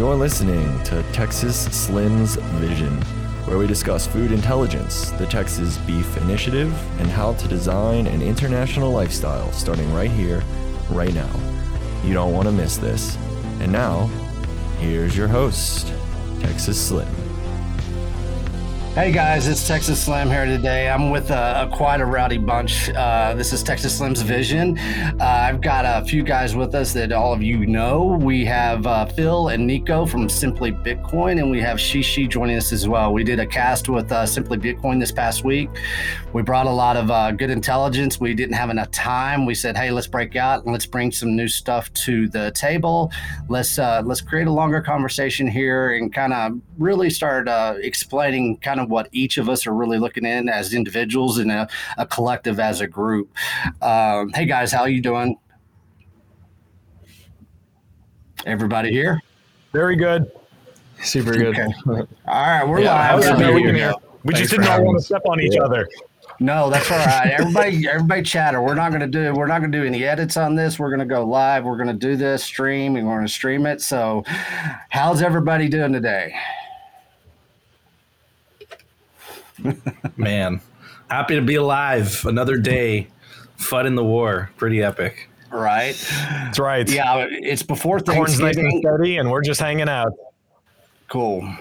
You're listening to Texas Slim's Vision, where we discuss food intelligence, the Texas Beef Initiative, and how to design an international lifestyle starting right here, right now. You don't want to miss this. And now, here's your host, Texas Slim. Hey guys, it's Texas Slim here today. I'm with a, a quite a rowdy bunch. Uh, this is Texas Slim's Vision. Uh, I've got a few guys with us that all of you know. We have uh, Phil and Nico from Simply Bitcoin, and we have Shishi joining us as well. We did a cast with uh, Simply Bitcoin this past week. We brought a lot of uh, good intelligence. We didn't have enough time. We said, "Hey, let's break out and let's bring some new stuff to the table. Let's uh, let's create a longer conversation here and kind of really start explaining kind of of what each of us are really looking in as individuals and a, a collective as a group. Um, hey guys, how you doing? Everybody here? Very good. Super good. Okay. All right, we're yeah, live. Yeah, we, we just did not all want to step on each yeah. other. No, that's all right. Everybody, everybody, chatter. We're not going to do. We're not going to do any edits on this. We're going to go live. We're going to do this stream, and we're going to stream it. So, how's everybody doing today? Man, happy to be alive. Another day, fighting the war. Pretty epic. Right. That's right. Yeah, it's before Thanksgiving. Corn's nice and steady, and we're just hanging out. Cool.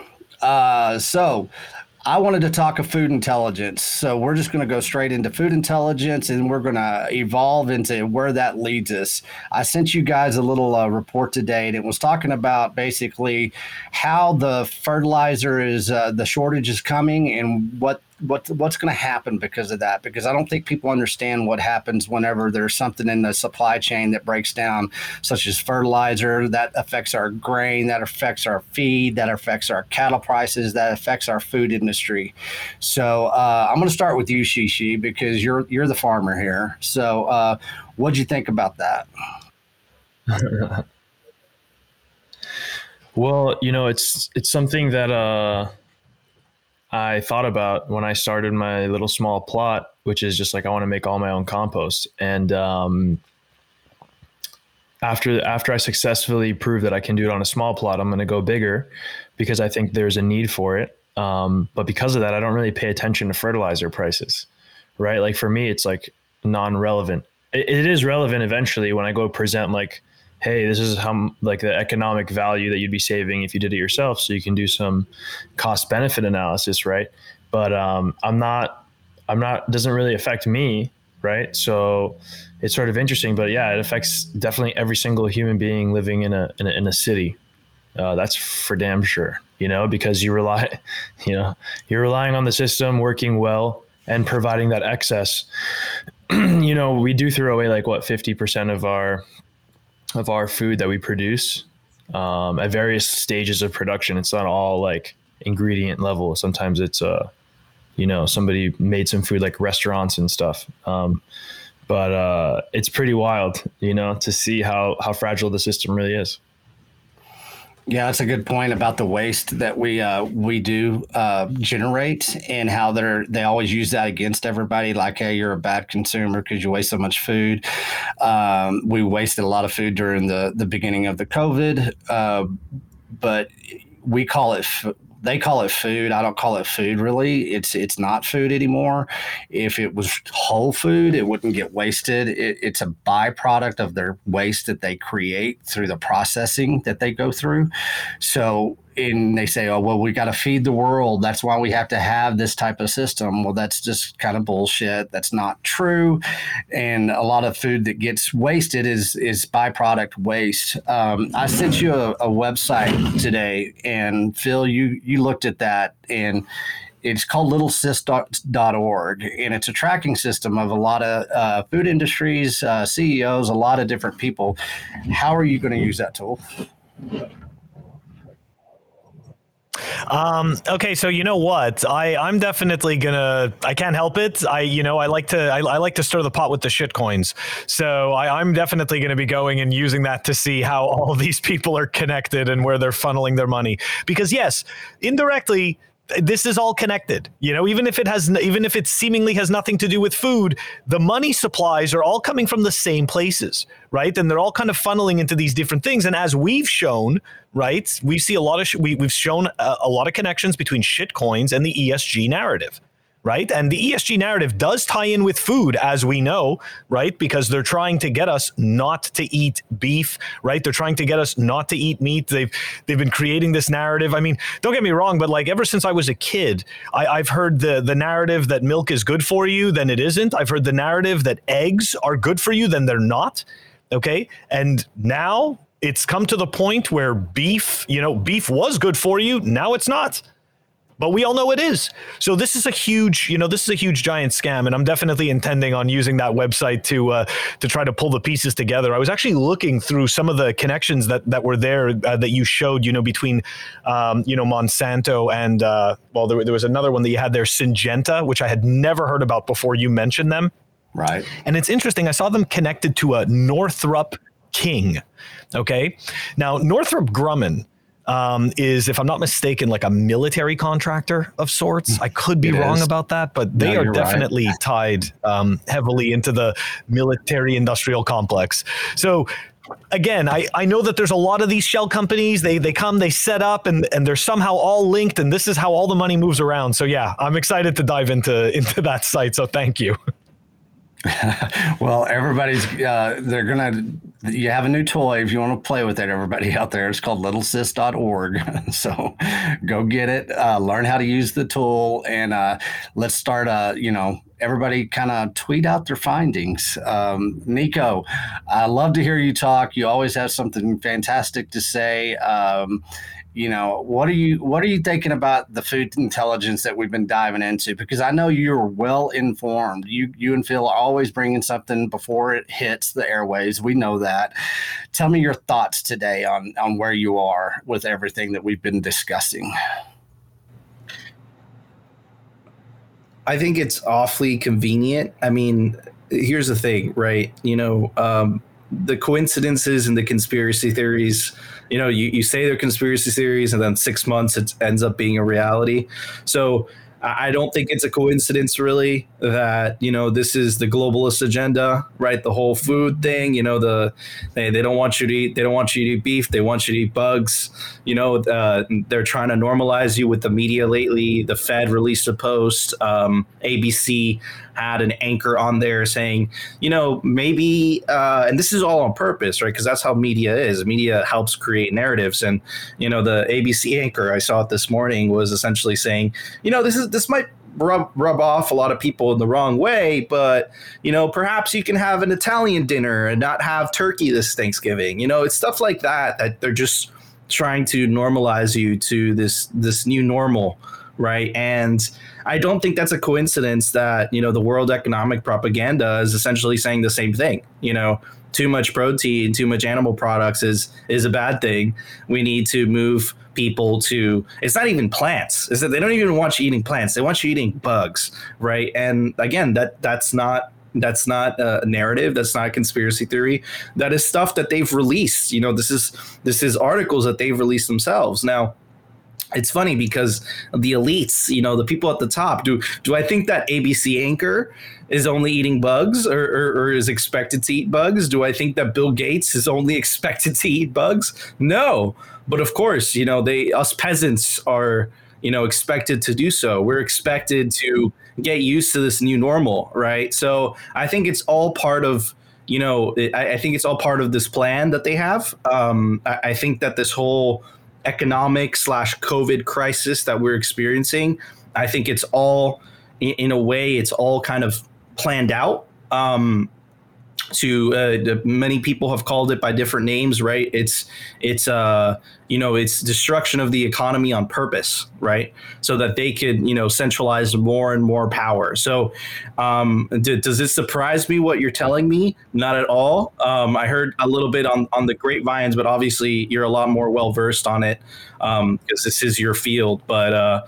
Uh, so I wanted to talk of food intelligence. So we're just going to go straight into food intelligence and we're going to evolve into where that leads us. I sent you guys a little uh, report today and it was talking about basically how the fertilizer is, uh, the shortage is coming and what what what's going to happen because of that because i don't think people understand what happens whenever there's something in the supply chain that breaks down such as fertilizer that affects our grain that affects our feed that affects our cattle prices that affects our food industry. So uh, i'm going to start with you shishi because you're you're the farmer here. So uh, what'd you think about that? Well you know it's it's something that uh I thought about when I started my little small plot, which is just like I want to make all my own compost. And um, after after I successfully prove that I can do it on a small plot, I'm going to go bigger because I think there's a need for it. Um, but because of that, I don't really pay attention to fertilizer prices, right? Like for me, it's like non-relevant. it, it is relevant eventually when I go present like hey, this is how like the economic value that you'd be saving if you did it yourself. So you can do some cost benefit analysis, right? But um, I'm not, I'm not, doesn't really affect me, right? So it's sort of interesting, but yeah, it affects definitely every single human being living in a in a, in a city. Uh, that's for damn sure, you know, because you rely, you know, you're relying on the system working well and providing that excess. you know, we do throw away like what 50% of our of our food that we produce um, at various stages of production. It's not all like ingredient level. Sometimes it's uh, you know, somebody made some food like restaurants and stuff. Um, but uh, it's pretty wild, you know, to see how how fragile the system really is. Yeah, that's a good point about the waste that we uh, we do uh, generate and how they're they always use that against everybody. Like, hey, you're a bad consumer because you waste so much food. Um, we wasted a lot of food during the the beginning of the COVID, uh, but we call it they call it food. I don't call it food really. It's it's not food anymore. If it was whole food, it wouldn't get wasted. It, it's a byproduct of their waste that they create through the processing that they go through. So and they say, oh, well, we got to feed the world. That's why we have to have this type of system. Well, that's just kind of bullshit. That's not true. And a lot of food that gets wasted is is byproduct waste. Um, I sent you a, a website today, and Phil, you you looked at that, and it's called littlesis.org and it's a tracking system of a lot of uh, food industries uh, ceos a lot of different people how are you going to use that tool um, okay, so you know what? I I'm definitely gonna. I can't help it. I you know I like to I, I like to stir the pot with the shit coins. So I, I'm definitely to be going and using that to see how all these people are connected and where they're funneling their money. Because yes, indirectly this is all connected you know even if it has even if it seemingly has nothing to do with food the money supplies are all coming from the same places right? And they're all kind of funneling into these different things. And as we've shown right we see a lot of sh- we, we've shown a, a lot of connections between shit coins and the esg narrative right? And the ESG narrative does tie in with food, as we know, right? Because they're trying to get us not to eat beef, right? They're trying to get us not to eat meat. They've they've been creating this narrative. I mean, don't get me wrong, but like ever since I was a kid, I, have heard the the narrative that milk is good for you, then it isn't. I've heard the narrative that eggs are good for you, then they're not. Okay, and now it's come to the point where beef, you know, beef was good for you, now it's not but we all know it is. So this is a huge, you know, this is a huge giant scam, and I'm definitely intending on using that website to uh, to try to pull the pieces together. I was actually looking through some of the connections that that were there uh, that you showed, you know, between um, you know Monsanto and uh, well, there, there was another one that you had there, Syngenta, which I had never heard about before you mentioned them. Right. And it's interesting. I saw them connected to a Northrup King. Okay. Now Northrop Grumman um, is, if I'm not mistaken, like a military contractor of sorts. I could be it wrong is. about that, but they no, are definitely right. tied um, heavily into the military industrial complex. So again, I, I know that there's a lot of these shell companies. They they come, they set up, and and they're somehow all linked, and this is how all the money moves around. So yeah, I'm excited to dive into into that site. So thank you. well, everybody's uh, they're gonna. You have a new toy if you want to play with it. Everybody out there, it's called LittleSis.org. so go get it, uh, learn how to use the tool, and uh, let's start. Uh, you know, everybody kind of tweet out their findings. Um, Nico, I love to hear you talk. You always have something fantastic to say. Um, you know what are you what are you thinking about the food intelligence that we've been diving into? Because i know you're well informed. You you and phil are always bringing something before it hits the airways we know that. Tell me your thoughts today on on where you are with everything that we've been discussing. I think it's awfully convenient. I mean here's the thing right? You know um, the coincidences and the conspiracy theories you know you, you say they're conspiracy theories and then six months it ends up being a reality so I don't think it's a coincidence, really, that you know this is the globalist agenda, right? The whole food thing, you know, the they, they don't want you to eat, they don't want you to eat beef, they want you to eat bugs. You know, uh, they're trying to normalize you with the media lately. The Fed released a post. Um, ABC had an anchor on there saying, you know, maybe, uh, and this is all on purpose, right? Because that's how media is. Media helps create narratives, and you know, the ABC anchor I saw it this morning was essentially saying, you know, this is this might rub rub off a lot of people in the wrong way, but you know, perhaps you can have an Italian dinner and not have turkey this Thanksgiving. You know, it's stuff like that that they're just trying to normalize you to this this new normal, right? And I don't think that's a coincidence that you know the World Economic Propaganda is essentially saying the same thing. You know, too much protein, too much animal products is is a bad thing. We need to move people to it's not even plants. Is that they don't even want you eating plants. They want you eating bugs right? And again that that's not that's not a narrative. That's not a conspiracy theory. That is stuff that they've released. You know this is this is articles that they've released themselves. Now it's funny because the elites, you know, the people at the top, do do I think that ABC anchor is only eating bugs or, or, or, is expected to eat bugs? Do I think that Bill Gates is only expected to eat bugs? No. But of course, you know, they us peasants are, you know, expected to do so. We're expected to get used to this new normal, right? So I think it's all part of you know, I, I think it's all part of this plan that they have. Um, I, I think that this whole economic slash COVID crisis that we're experiencing, I think it's all, in, a way, it's all kind of planned out. Um, to uh, many people have called it by different names right? It's it's uh you know it's destruction of the economy on purpose right? So that they could you know centralize more and more power. So um d- does it surprise me what you're telling me? Not at all. Um i heard a little bit on on the grapevines but obviously you're a lot more well versed on it um because this is your field. But uh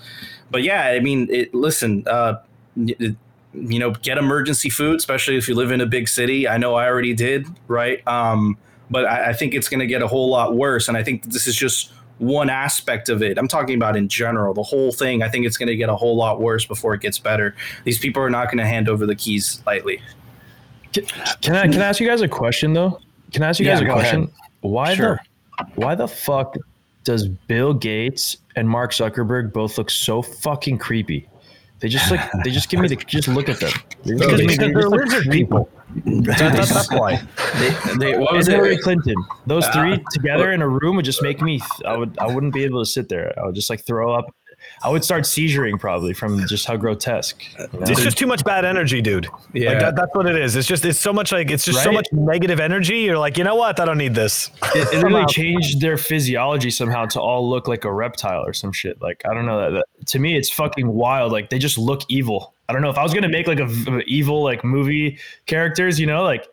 but yeah i mean it, listen uh it, you know, get emergency food, especially if you live in a big city. I know I already did, right? Um, but I, I think it's going to get a whole lot worse. And I think this is just one aspect of it. I'm talking about in general, the whole thing. I think it's going to get a whole lot worse before it gets better. These people are not going to hand over the keys lightly. Can, can I can I ask you guys a question though? Can I ask you guys Yeah, a question? ahead. Why Sure. the why the fuck does Bill Gates and Mark Zuckerberg both look so fucking creepy? They just like they just give me the just look at them. They just Because, give me- because they they're lizard people. That- that- that's why. They, they, what was Hillary it? Clinton. Those three uh, together in a room would just make me. I would. I wouldn't be able to sit there. I would just like throw up. I would start seizuring probably from just how grotesque. you know? It's just too much bad energy, dude. Yeah. Like that, that's what it is. It's just it's so much like it's just so much negative energy. You're like, you know what? I don't need this. it, it really changed their physiology somehow to all look like a reptile or some shit. Like I don't know that, that to me it's fucking wild. Like they just look evil. I don't know if I was gonna make like a evil like movie characters, you know, like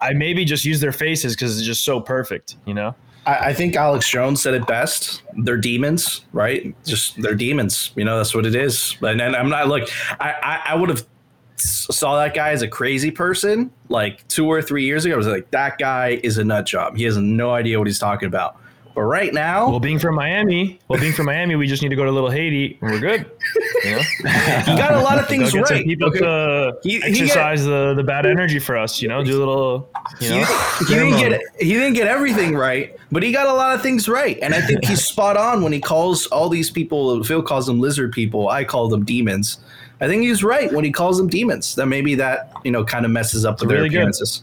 I maybe just use their faces because it's just so perfect, you know. I, I think Alex Jones said it best. They're demons, right? Just they're demons. You know, that's what it is. And, and I'm not like I, I, I would have saw that guy as a crazy person like two or three years ago. I was like, that guy is a nut job. He has no idea what he's talking about. But right now, Well, being from Miami, well, being from Miami, we just need to go to Little Haiti and we're good. You know, he got a lot of things get some right. people Okay. to He- he exercise the the bad energy for us. You know, do a little. You know, he, he didn't get he didn't get everything right, but he got a lot of things right, and I think he's spot on when he calls all these people. Phil calls them lizard people. I call them demons. I think he's right when he calls them demons. That maybe that you know kind of messes up with their really good. appearances.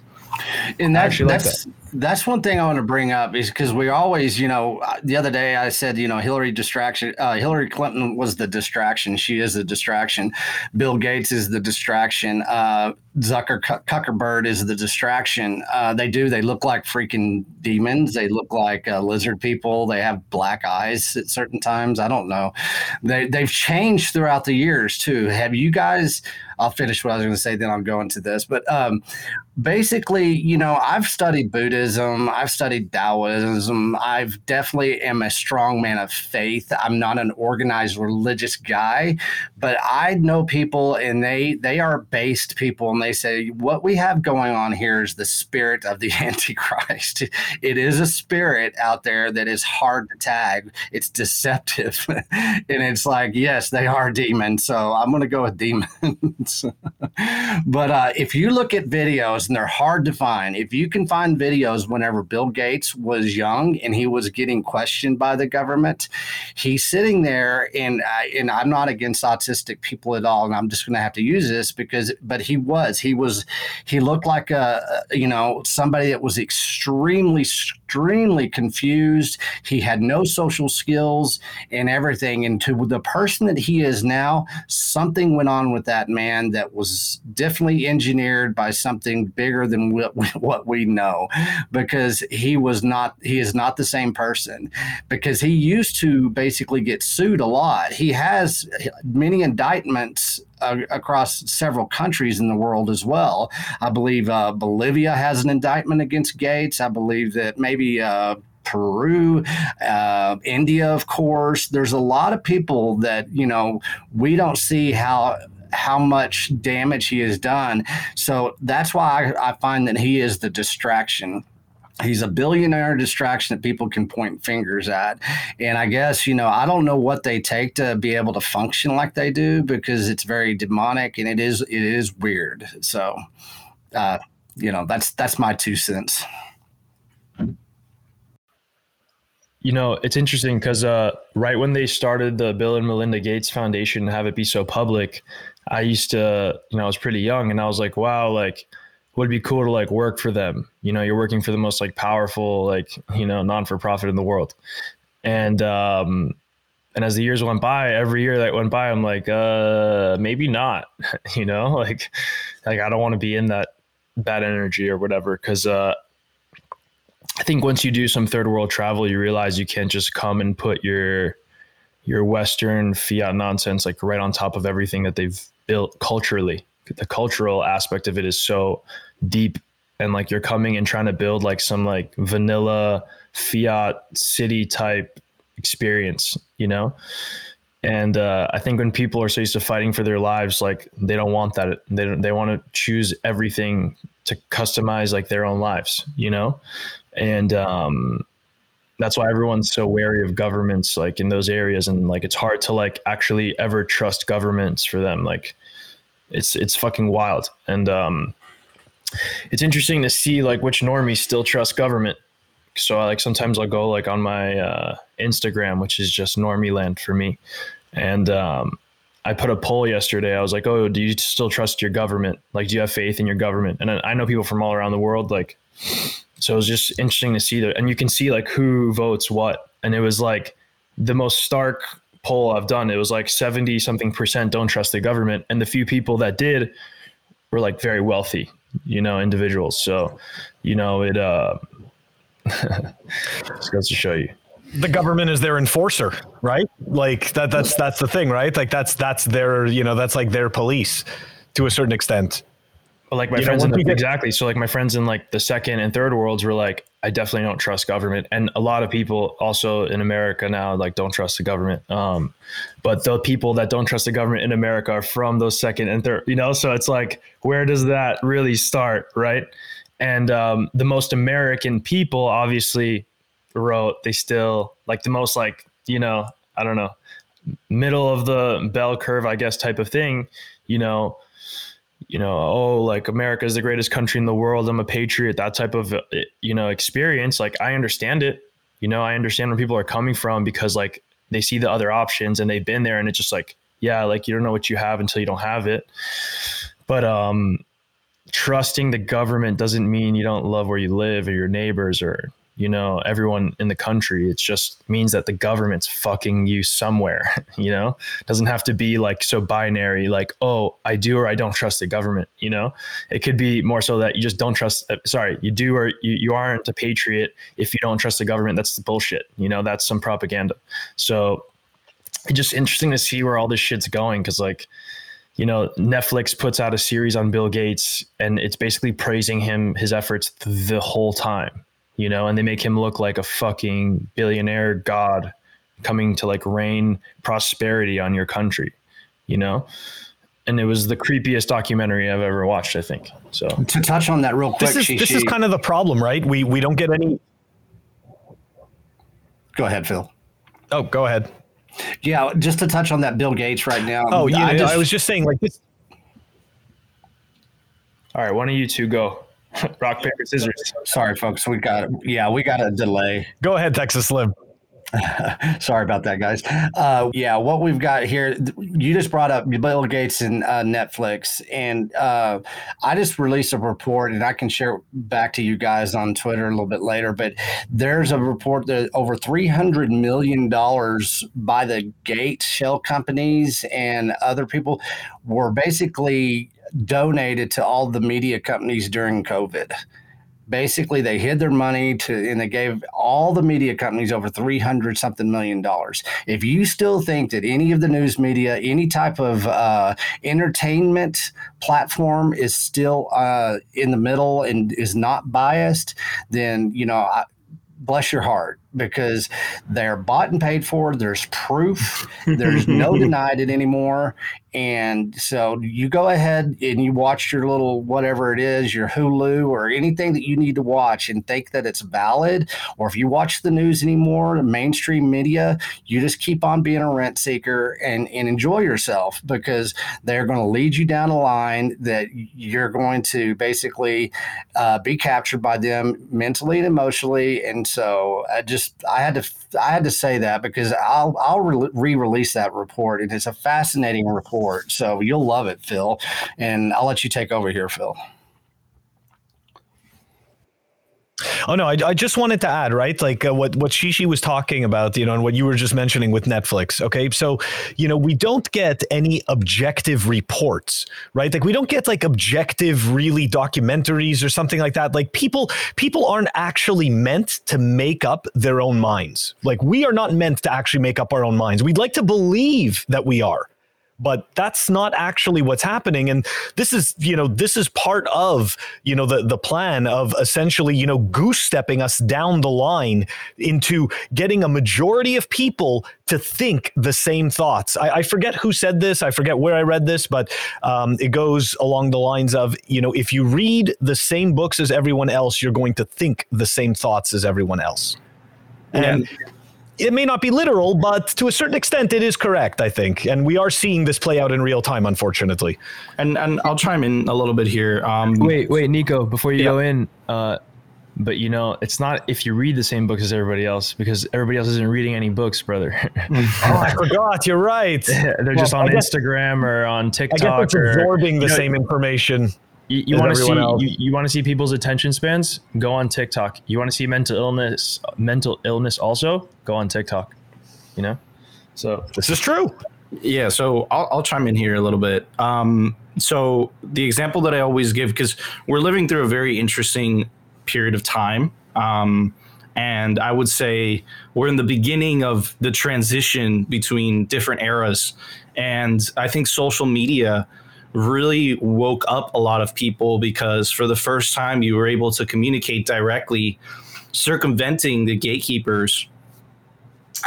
And that, actually like that's that's one thing I want to bring up is because we always, you know, uh, the other day I said, you know, Hillary distraction. Uh, Hillary Clinton was the distraction. She is the distraction. Bill Gates is the distraction. Uh, Zucker Zuckerberg is the distraction. Uh, they do. They look like freaking demons. They look like uh, lizard people. They have black eyes at certain times. I don't know. They they've changed throughout the years too. Have you guys? I'll finish what I was going to say, then I'll go into this. But um, basically, you know, I've studied Buddhism, I've studied Taoism. I've definitely am a strong man of faith. I'm not an organized religious guy, but I know people and they they are based people and they say what we have going on here is the spirit of the antichrist. It is a spirit out there that is hard to tag. It's deceptive. and it's like, yes, they are demons. So I'm going to go with demons. but uh, if you look at videos, and they're hard to find, if you can find videos whenever Bill Gates was young and he was getting questioned by the government, he's sitting there, and I, and I'm not against autistic people at all, and I'm just going to have to use this because, but he was, he was, he looked like a, you know, somebody that was extremely, extremely confused. He had no social skills and everything. And to the person that he is now, something went on with that man that was definitely engineered by something bigger than what we, what we know, because he was not, he is not the same person. Because he used to basically get sued a lot. He has many indictments uh, across several countries in the world as well. I believe uh, Bolivia has an indictment against Gates. I believe that maybe. Uh, Peru, uh, India, of course. There's a lot of people that you know we don't see how how much damage he has done. So that's why I, I find that he is the distraction he's a billionaire distraction that people can point fingers at. And i guess you know i don't know what they take to be able to function like they do because it's very demonic and it is it is weird. So uh you know that's that's my two cents. You know, it's interesting because uh, right when they started the Bill and Melinda Gates Foundation have it be so public, I used to, you know, I was pretty young and I was like, wow, like, would be cool to like work for them. You know, you're working for the most like powerful, like, you know, non for profit in the world. And, um, and as the years went by, every year that went by, I'm like, uh, maybe not, you know, like, like I don't want to be in that bad energy or whatever. Cause, uh, I think once you do some third world travel, you realize you can't just come and put your your Western fiat nonsense like right on top of everything that they've built culturally. The cultural aspect of it is so deep, and like you're coming and trying to build like some like vanilla fiat city type experience, you know. And uh, I think when people are so used to fighting for their lives, like they don't want that. They don't, they want to choose everything to customize like their own lives, you know and um that's why everyone's so wary of governments like in those areas and like it's hard to like actually ever trust governments for them like it's it's fucking wild and um it's interesting to see like which normies still trust government so I like sometimes I'll go like on my uh, Instagram, which is just normie land for me, and um, I put a poll yesterday. I was like, "Oh, do you still trust your government? Like, do you have faith in your government?" And I know people from all around the world, like, so it was just interesting to see that, and you can see like who votes what, and it was like the most stark poll I've done. It was like seventy something percent don't trust the government, and the few people that did were like very wealthy, you know, individuals. So, you know, it. uh just goes to show you the government is their enforcer, right? Like that that's that's the thing, right? Like that's that's their, you know, that's like their police to a certain extent. Well, like my You know, friends in the, get- exactly. So like my friends in like the second and third worlds were like, I definitely don't trust government, and a lot of people also in America now like don't trust the government. Um, but the people that don't trust the government in America are from those second and third, you know. So it's like, where does that really start, right? And um, the most American people obviously wrote they still like the most like you know I don't know middle of the bell curve I guess type of thing, you know you know, oh, like America is the greatest country in the world. I'm a patriot. That type of, uh, you know, experience. Like I understand it. You know, I understand where people are coming from because like they see the other options and they've been there, and it's just like, yeah, like you don't know what you have until you don't have it. But um, trusting the government doesn't mean you don't love where you live or your neighbors or you know everyone in the country it just means that the government's fucking you somewhere you know? It doesn't have to be like so binary like oh i do or i don't trust the government you know? It could be more so that you just don't trust uh, sorry you do or you, you aren't a patriot if you don't trust the government. That's the bullshit you know? That's some propaganda. So it's just interesting to see where all this shit's going because like you know netflix puts out a series on bill gates and it's basically praising him his efforts the whole time you know and they make him look like a fucking billionaire god coming to like rain prosperity on your country you know and it was the creepiest documentary i've ever watched i think so To touch on that real quick, This is this is kind of the problem, right? We we don't get any go ahead, Phil. Oh, go ahead. Yeah, just to touch on that Bill Gates right now. Oh, yeah, know, I I, was just saying like this all right one of you two go rock paper scissors sorry, folks. We got yeah, we got a delay. Go ahead, Texas Slim. Sorry about that, guys. Uh, yeah, what we've got here, you just brought up Bill Gates and uh, Netflix, and uh, I just released a report, and I can share it back to you guys on Twitter a little bit later. But there's a report that over three hundred million dollars by the Gates shell companies and other people were basically donated to all the media companies during COVID. Basically they hid their money to and they gave all the media companies over 300 something million dollars. If you still think that any of the news media any type of uh, entertainment platform is still uh, in the middle and is not biased then you know I, bless your heart because they're bought and paid for there's proof there's no denied it anymore and so you go ahead and you watch your little whatever it is, your Hulu or anything that you need to watch and think that it's valid. Or if you watch the news anymore, the mainstream media, you just keep on being a rent seeker and, and enjoy yourself because they're going to lead you down a line that you're going to basically uh, be captured by them mentally and emotionally. And so I just, I had to, I had to say that because I'll, I'll re release that report it's a fascinating report. So you'll love it, Phil. And I'll let you take over here, Phil. Oh no, I, I just wanted to add, right? Like uh, what what Shishi was talking about, you know, and what you were just mentioning with Netflix. Okay, so you know, we don't get any objective reports, right? Like we don't get like objective, really documentaries or something like that. Like people people aren't actually meant to make up their own minds. Like we are not meant to actually make up our own minds. We'd like to believe that we are but that's not actually what's happening. And this is you know this is part of you know the the plan of essentially you know goose stepping us down the line into getting a majority of people to think the same thoughts. I, I forget who said this. I forget where i read this but um, it goes along the lines of you know if you read the same books as everyone else you're going to think the same thoughts as everyone else. And it may not be literal, but to a certain extent, it is correct, I think. And we are seeing this play out in real time, unfortunately. And and I'll chime in a little bit here. Um, Wait, wait, Nico, before you Yeah. go in, uh, but you know, it's not if you read the same books as everybody else because everybody else isn't reading any books, brother. Oh, I forgot. You're right. They're just on guess- Instagram or on TikTok. I guess TikTok. it's or, absorbing the you know, same information. You, you want to see else. you, you want to see people's attention spans? Go on TikTok. You want to see mental illness, mental illness also? Go on TikTok. You know, so This is true. Yeah, so I'll, I'll chime in here a little bit. Um, so the example that I always give, because we're living through a very interesting period of time, um, and I would say we're in the beginning of the transition between different eras, and I think social media really woke up a lot of people because for the first time you were able to communicate directly, circumventing the gatekeepers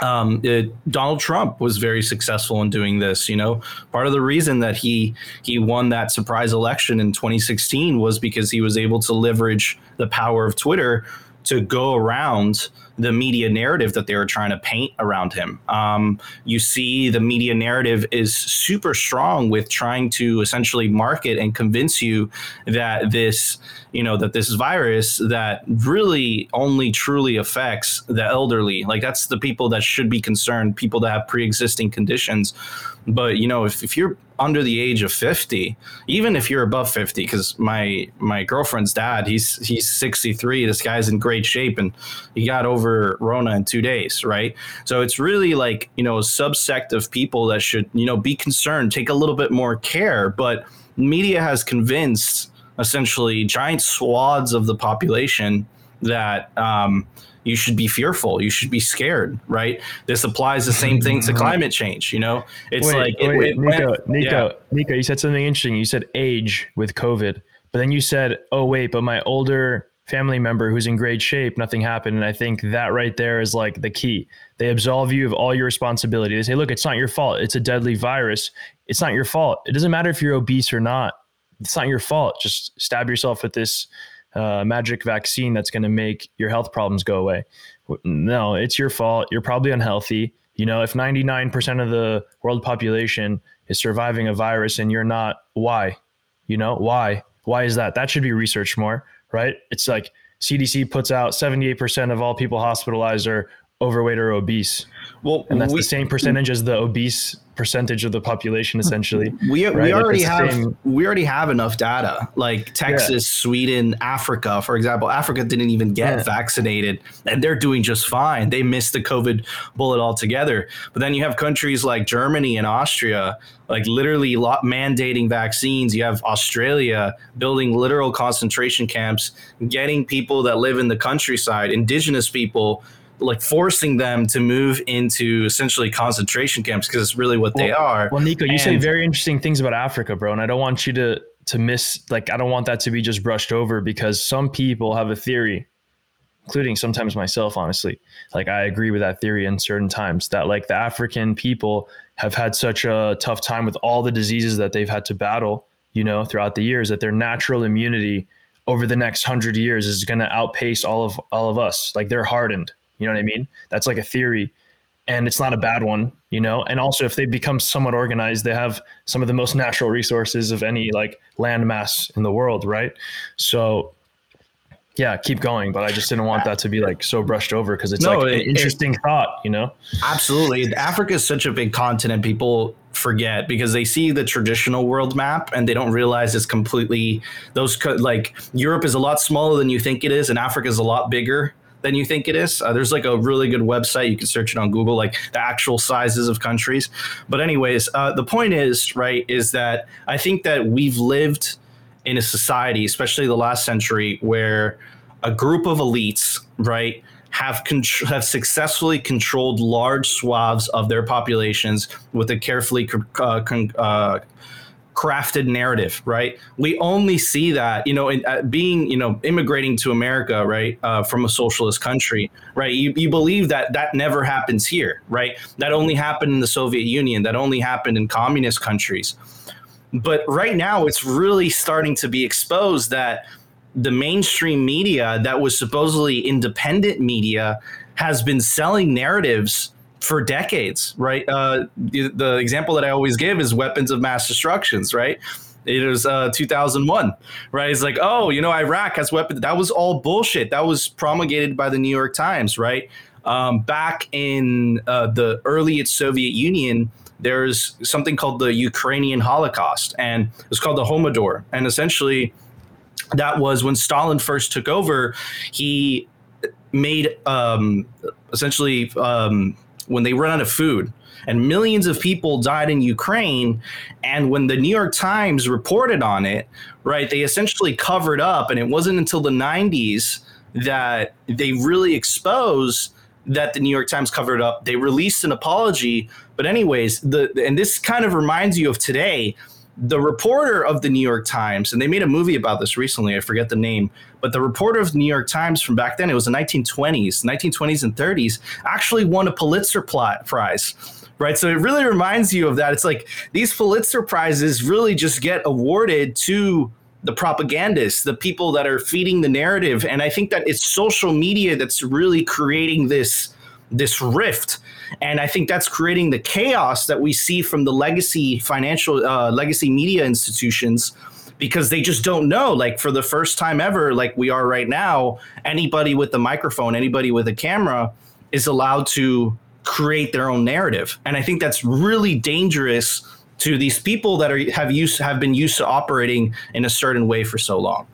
um, it, Donald Trump was very successful in doing this. You know, part of the reason that he he won that surprise election in 2016 was because he was able to leverage the power of Twitter to go around the media narrative that they were trying to paint around him. Um, you see, the media narrative is super strong with trying to essentially market and convince you that this, you know, that this virus that really only truly affects the elderly. Like that's the people that should be concerned, people that have pre-existing conditions. But you know, if, if you're under the age of 50, even if you're above 50, because my my girlfriend's dad, he's he's 63. This guy's in great shape and he got over Rona in two days, right? So it's really like, you know, a subsect of people that should, you know, be concerned, take a little bit more care. But media has convinced essentially giant swaths of the population that um, you should be fearful, you should be scared, right? This applies the same thing to mm-hmm. climate change. You know, it's wait, like it- wait, it Nico, went- Nico, yeah. Nico, you said something interesting. You said age with COVID, but then you said, "Oh wait, but my older family member who's in great shape, nothing happened." And I think that right there is like the key. They absolve you of all your responsibility. They say, "Look, it's not your fault. It's a deadly virus. It's not your fault. It doesn't matter if you're obese or not. It's not your fault. Just stab yourself with this." Uh, magic vaccine that's going to make your health problems go away. No, it's your fault. You're probably unhealthy. You know, if 99% of the world population is surviving a virus and you're not, why? You know, why? Why is that? That should be researched more, right? It's like CDC puts out 78% of all people hospitalized are overweight or obese. Well, And that's we, the same percentage as the obese percentage of the population, essentially. we, right? we already have same- we already have enough data like texas sweden africa for example africa didn't even get Yeah. vaccinated and they're doing just fine they missed the covid bullet altogether but then you have countries like germany and austria like literally lot mandating vaccines you have australia building literal concentration camps getting people that live in the countryside indigenous people like forcing them to move into essentially concentration camps because it's really what they are Well, Nico, you say very interesting things about Africa, bro, and I don't want you to to miss like I don't want that to be just brushed over because some people have a theory, including sometimes myself, honestly. Like I agree with that theory in certain times that like the African people have had such a tough time with all the diseases that they've had to battle, you know, throughout the years that their natural immunity over the next hundred years is going to outpace all of all of us. Like they're hardened. You know what I mean? That's like a theory and it's not a bad one, you know. And also, if they become somewhat organized, they have some of the most natural resources of any like landmass in the world, right? So, yeah, keep going. But I just didn't want that to be like so brushed over because it's No, like it- an interesting thought, you know. Absolutely. Africa is such a big continent. People forget because they see the traditional world map and they don't realize it's completely those co- like Europe is a lot smaller than you think it is and Africa is a lot bigger than you think it is. Uh, there's like a really good website you can search it on Google like the actual sizes of countries. But anyways, uh, the point is, right, is that I think that we've lived in a society, especially the last century, where a group of elites, right, have con- have successfully controlled large swaths of their populations with a carefully uh, con- uh, crafted narrative, right? We only see that, you know, in, uh, being, you know, immigrating to America, right, uh, from a socialist country, right? You, you believe that that never happens here, right? That only happened in the Soviet Union, that only happened in communist countries. But right now, it's really starting to be exposed that the mainstream media that was supposedly independent media has been selling narratives for decades, right? Uh, the, the, example that I always give is weapons of mass destructions, right? It was uh, 2001, right? It's like, oh, you know, Iraq has weapons. That was all bullshit. That was promulgated by the New York Times, right? Um, back in uh, the early Soviet Union, there's something called the Ukrainian Holocaust, and it was called the Holodomor. And essentially, that was when Stalin first took over. He made um, essentially um, when they run out of food and millions of people died in Ukraine. And when the New York Times reported on it, right, they essentially covered up. And it wasn't until the 90s that they really exposed that the New York Times covered up. They released an apology. But, anyways, the and this kind of reminds you of today the reporter of the New York Times, and they made a movie about this recently. I forget the name, but the reporter of the New York Times from back then, it was the 1920s, 1920s and 30s, actually won a Pulitzer Prize. Right. So it really reminds you of that. It's like these Pulitzer Prizes really just get awarded to the propagandists, the people that are feeding the narrative. And I think that it's social media that's really creating this this rift. And i think that's creating the chaos that we see from the legacy financial uh, legacy media institutions because they just don't know. Like for the first time ever like we are right now anybody with a microphone anybody with a camera is allowed to create their own narrative. And i think that's really dangerous to these people that are have used have been used to operating in a certain way for so long.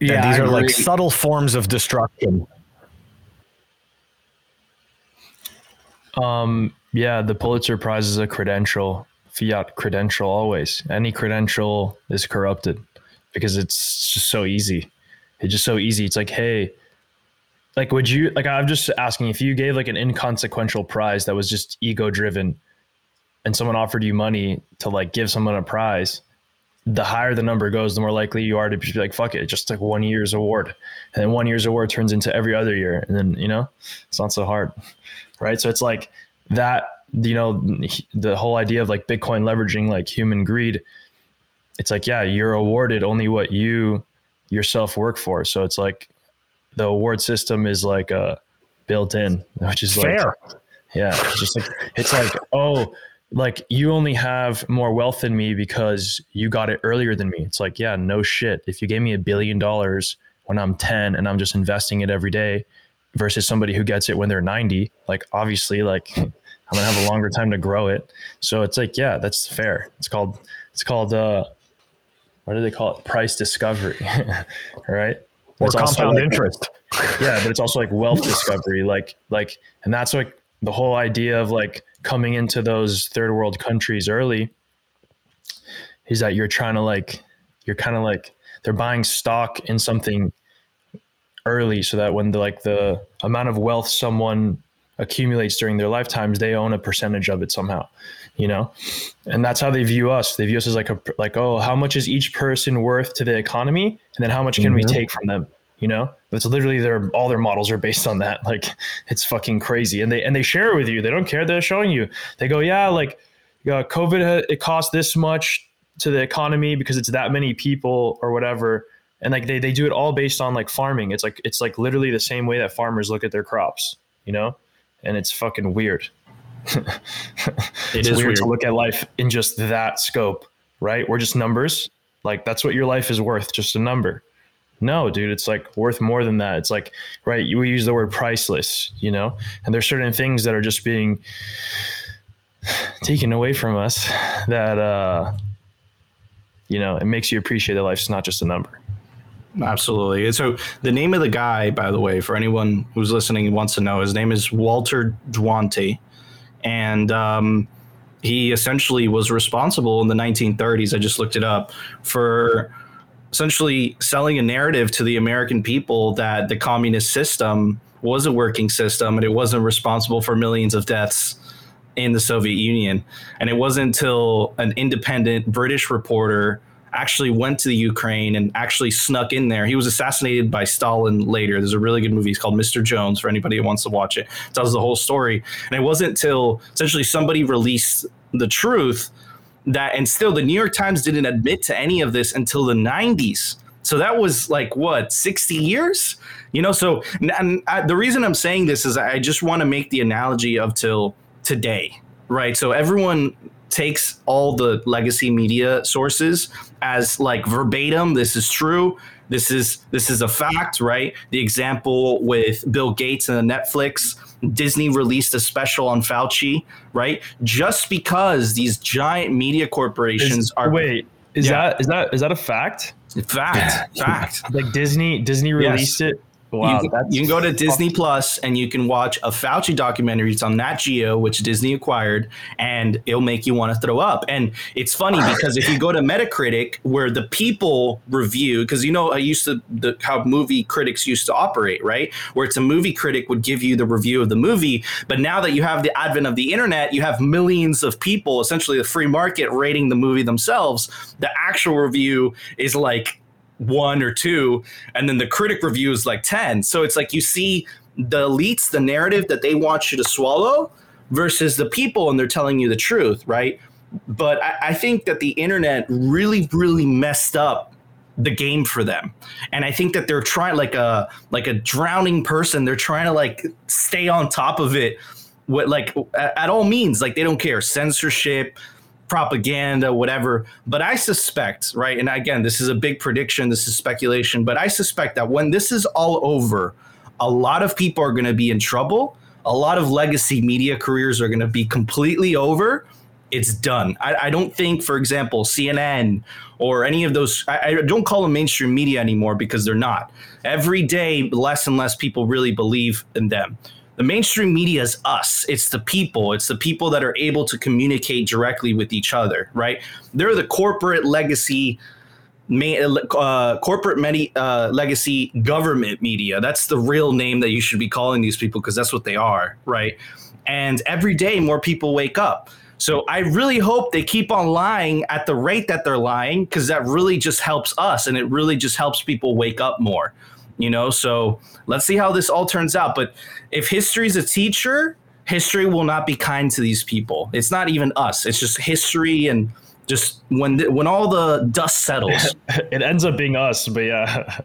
Yeah, and these I are agree. like subtle forms of destruction Um, yeah, the Pulitzer Prize is a credential, fiat credential always. Any credential is corrupted because it's just so easy. It's just so easy. It's like, hey, like would you like I'm just asking if you gave like an inconsequential prize that was just ego driven and someone offered you money to like give someone a prize, the higher the number goes, the more likely you are to be like, fuck it, just like one year's award. And then one year's award turns into every other year. And then, you know, it's not so hard right? So it's like that, you know, the whole idea of like Bitcoin leveraging like human greed. It's like, yeah, you're awarded only what you yourself work for. So it's like the award system is like uh, built in, which is fair. Like, yeah, it's just like it's like oh, like you only have more wealth than me because you got it earlier than me. It's like yeah, no shit. If you gave me a billion dollars when I'm 10 and I'm just investing it every day, versus somebody who gets it when they're 90 like obviously like i'm gonna have a longer time to grow it. So it's like yeah that's fair. It's called it's called uh what do they call it? Price discovery right? Or compound like, interest. Yeah but it's also like wealth discovery like like and that's like the whole idea of like coming into those third world countries early is that you're trying to like you're kind of like they're buying stock in something early so that when the like the amount of wealth someone accumulates during their lifetimes they own a percentage of it somehow you know? And that's how they view us. They view us as like a like oh how much is each person worth to the economy? And then how much can mm-hmm. we take from them? You know? It's literally their all their models are based on that. Like it's fucking crazy. And they and they share it with you. They don't care. They're showing you. They go yeah like uh, covid it cost this much to the economy because it's that many people or whatever and like they, they do it all based on like farming. It's like it's like literally the same way that farmers look at their crops you know? And it's fucking weird. It it's is weird, weird. to look at life in just that scope right? We're just numbers. Like that's what your life is worth just a number. No dude it's like worth more than that. It's like right you use the word priceless you know? And there's certain things that are just being taken away from us that uh you know it makes you appreciate that life's not just a number Absolutely. And so the name of the guy, by the way, for anyone who's listening and wants to know, his name is Walter Duranty. And um, he essentially was responsible in the 1930s. I just looked it up for essentially selling a narrative to the American people that the communist system was a working system and it wasn't responsible for millions of deaths in the Soviet Union. And it wasn't until an independent British reporter actually went to the Ukraine and actually snuck in there. He was assassinated by Stalin later. There's a really good movie. It's called Mr. Jones for anybody who wants to watch it. it tells the whole story. And it wasn't until essentially somebody released the truth that and still the New York Times didn't admit to any of this until the 90s. So that was like what 60 years, you know. So and I, the reason I'm saying this is I just want to make the analogy of till today, right? So everyone takes all the legacy media sources as like verbatim. This is true. This is this is a fact, right? The example with Bill Gates and Netflix. Disney released a special on Fauci, right? Just because these giant media corporations Is- are wait. Is Yeah. that is that is that a fact? fact, fact. Like Disney Disney released it. Wow, you, can, you can go to Disney Plus and you can watch a Fauci documentary. It's on Nat Geo, which Disney acquired, and it'll make you want to throw up. And it's funny because if you go to Metacritic, where the people review, because you know I used to the, how movie critics used to operate, right? Where it's a movie critic would give you the review of the movie, but now that you have the advent of the internet, you have millions of people, essentially the free market, rating the movie themselves. The actual review is like one or two, and then the critic review is like 10. So it's like you see the elites, the narrative that they want you to swallow versus the people, and they're telling you the truth, right? But I, I think that the internet really, really messed up the game for them and i think that they're trying like a like a drowning person they're trying to like stay on top of it what like at, at all means like they don't care censorship propaganda, whatever. But I suspect, right? And again, this is a big prediction, this is speculation, but I suspect that when this is all over, a lot of people are going to be in trouble. A lot of legacy media careers are going to be completely over. It's done. I, I don't think, for example, CNN or any of those, I, I don't call them mainstream media anymore because they're not. Every day, less and less people really believe in them the mainstream media is us. It's the people. It's the people that are able to communicate directly with each other right? They're the corporate legacy uh, corporate medi- uh, legacy government media. That's the real name that you should be calling these people because that's what they are right? And every day more people wake up. So i really hope they keep on lying at the rate that they're lying because that really just helps us and it really just helps people wake up more you know so let's see how this all turns out but if history's a teacher history will not be kind to these people it's not even us it's just history and just when the, when all the dust settles it ends up being us, but yeah.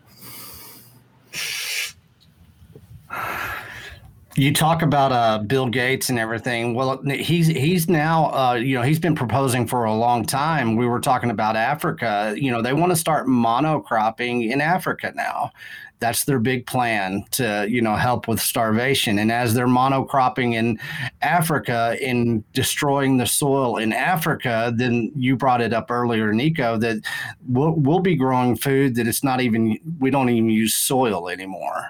You talk about uh, Bill Gates and everything. Well, he's he's now uh, you know he's been proposing for a long time. We were talking about Africa. You know they want to start monocropping in Africa now. That's their big plan to you know help with starvation. And as they're monocropping in Africa in destroying the soil in Africa, then you brought it up earlier, Nico, that we'll, we'll be growing food that it's not even we don't even use soil anymore.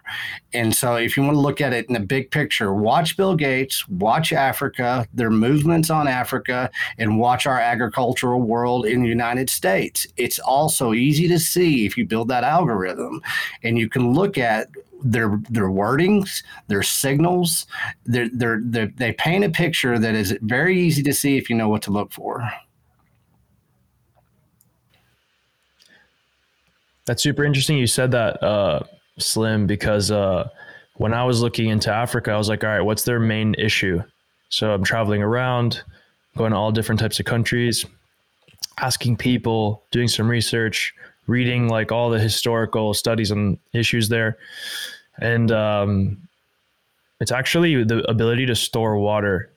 And so, if you want to look at it in the big picture, watch Bill Gates, watch Africa, their movements on Africa, and watch our agricultural world in the United States. It's also easy to see if you build that algorithm and you can look at their their wordings, their signals. They're, they're, they paint a picture that is very easy to see if you know what to look for. That's super interesting. You said that, uh, Slim, because uh, when I was looking into Africa, I was like, all right, what's their main issue? So I'm traveling around, going to all different types of countries, asking people, doing some research, reading like all the historical studies on issues there. And um, it's actually the ability to store water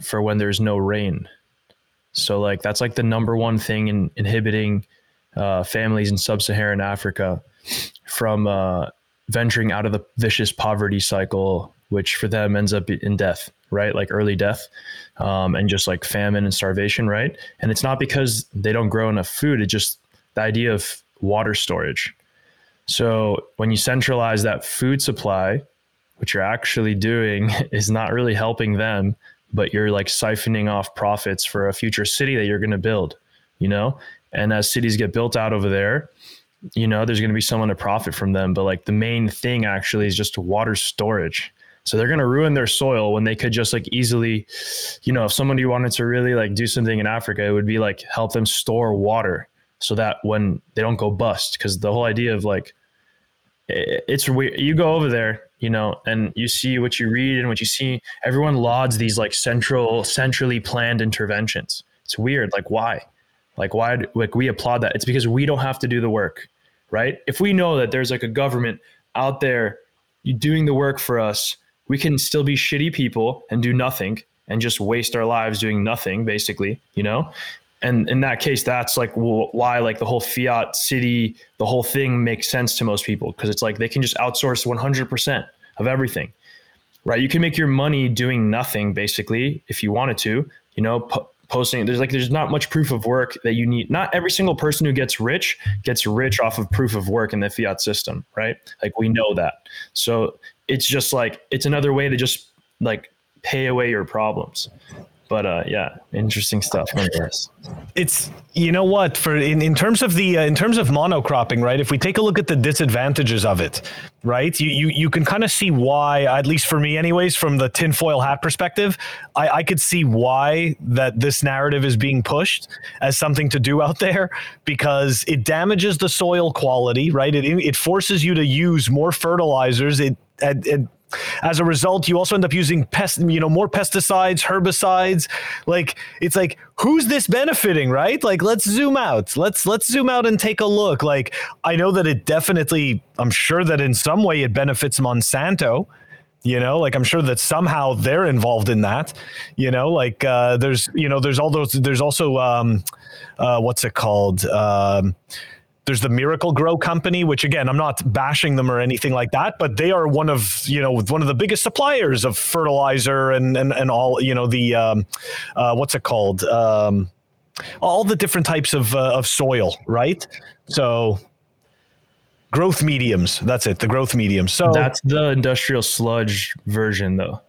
for when there's no rain. So like that's like the number one thing in inhibiting uh, families in sub-Saharan Africa from uh, venturing out of the vicious poverty cycle, which for them ends up in death, right? Like early death, um, and just like famine and starvation, right? And it's not because they don't grow enough food; it's just the idea of water storage. So when you centralize that food supply, what you're actually doing is not really helping them, but you're like siphoning off profits for a future city that you're going to build, you know? And as cities get built out over there, you know, there's going to be someone to profit from them. But like the main thing actually is just water storage. So they're going to ruin their soil when they could just like easily, you know, if somebody wanted to really like do something in Africa, it would be like help them store water so that when they don't go bust. Because the whole idea of like, it's weird. You go over there, you know, and you see what you read and what you see. Everyone lauds these like central, centrally planned interventions. It's weird. Like why? Like why? Like we applaud that. It's because we don't have to do the work, right? If we know that there's like a government out there doing the work for us, we can still be shitty people and do nothing and just waste our lives doing nothing, basically. You know, and in that case that's like why like the whole fiat city the whole thing makes sense to most people. Because it's like they can just outsource 100% of everything right? You can make your money doing nothing basically if you wanted to you know po- posting there's like there's not much proof of work that you need not every single person who gets rich gets rich off of proof of work in the fiat system right? Like we know that. So it's just like it's another way to just like pay away your problems but uh, yeah, interesting stuff. It's you know what for in, in terms of the uh, in terms of monocropping, right? If we take a look at the disadvantages of it, right? You you you can kind of see why, at least for me, anyways, from the tinfoil hat perspective, I, I could see why that this narrative is being pushed as something to do out there because it damages the soil quality, right? It it forces you to use more fertilizers. It it, it as a result, you also end up using pest, you know, more pesticides, herbicides. Like it's like, who's this benefiting, right? Like, let's zoom out. Let's let's zoom out and take a look. Like, I know that it definitely, I'm sure that in some way it benefits Monsanto. You know, like I'm sure that somehow they're involved in that. You know, like uh, there's, you know, there's all those. There's also, um, uh, what's it called? Um, there's the Miracle-Gro company, which again, I'm not bashing them or anything like that, but they are one of you know one of the biggest suppliers of fertilizer and and, and all you know the um, uh, what's it called um, all the different types of uh, of soil, right? So growth mediums. That's it. The growth medium. So that's the industrial sludge version, though.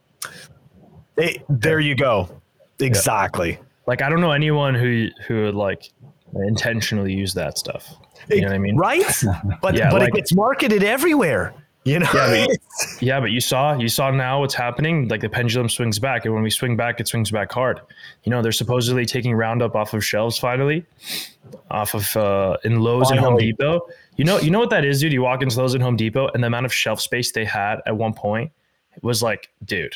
It, there you go. Exactly. Yeah. Like I don't know anyone who who would like intentionally use that stuff. You know what I mean? Right? But yeah, but like, it gets marketed everywhere. You know? Yeah but, yeah, but you saw you saw now what's happening. Like the pendulum swings back, and when we swing back, it swings back hard. You know, they're supposedly taking Roundup off of shelves finally, off of uh, in Lowe's finally. and Home Depot. You know, you know what that is, dude. You walk into Lowe's and Home Depot, and the amount of shelf space they had at one point was like, dude,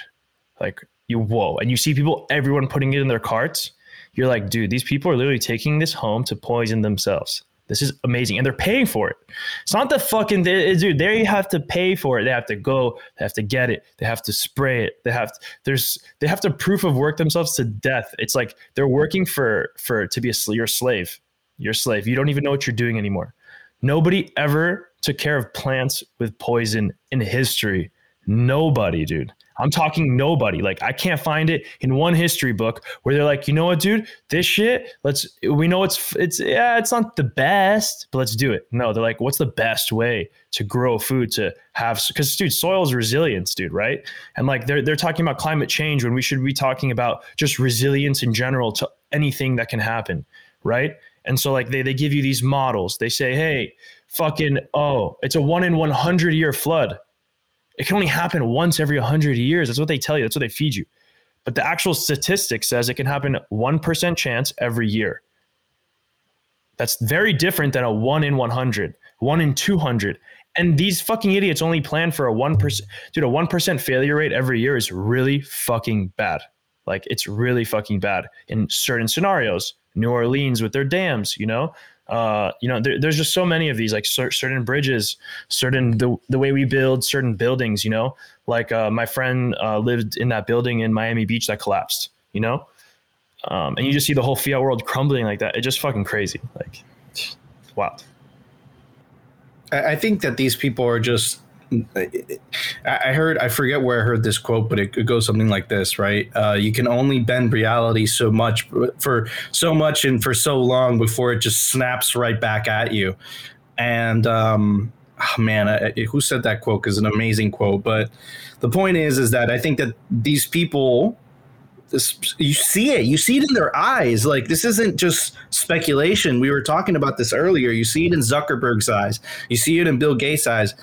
like you whoa, and you see people, everyone putting it in their carts. You're like, dude, these people are literally taking this home to poison themselves. This is amazing. And they're paying for it. It's not the fucking dude, they have to pay for it. They have to go, they have to get it, they have to spray it. They have to, there's they have to proof of work themselves to death. It's like they're working for for to be a your slave. You're slave. You don't even know what you're doing anymore. Nobody ever took care of plants with poison in history. Nobody, dude. I'm talking nobody. Like I can't find it in one history book where they're like, you know what, dude, this shit. Let's. We know it's it's yeah, it's not the best, but let's do it. No, they're like, what's the best way to grow food to have? Because dude, soil is resilience, dude, right? And like they're they're talking about climate change when we should be talking about just resilience in general to anything that can happen, right? And so like they they give you these models. They say, hey, fucking oh, it's a one in one hundred year flood it can only happen once every 100 years. That's what they tell you. That's what they feed you. But the actual statistic says it can happen 1% chance every year. That's very different than a 1 in 100, 1 in 200. And these fucking idiots only plan for a 1%. Dude, a 1% failure rate every year is really fucking bad. Like, it's really fucking bad in certain scenarios. New Orleans with their dams, you know, uh, you know, there, there's just so many of these, like cer- certain bridges, certain the the way we build certain buildings. You know, like uh, my friend uh, lived in that building in Miami Beach that collapsed. You know, um, and you just see the whole fiat world crumbling like that. It's just fucking crazy. Like, wow. I think that these people are just I heard, I forget where I heard this quote, but it, goes something like this, right? Uh, you can only bend reality so much for so much and for so long before it just snaps right back at you. And um, oh man, I, who said that quote? Is an amazing quote. But the point is, is that I think that these people, this, you see it, you see it in their eyes. Like this isn't just speculation. We were talking about this earlier. You see it in Zuckerberg's eyes. You see it in Bill Gates' eyes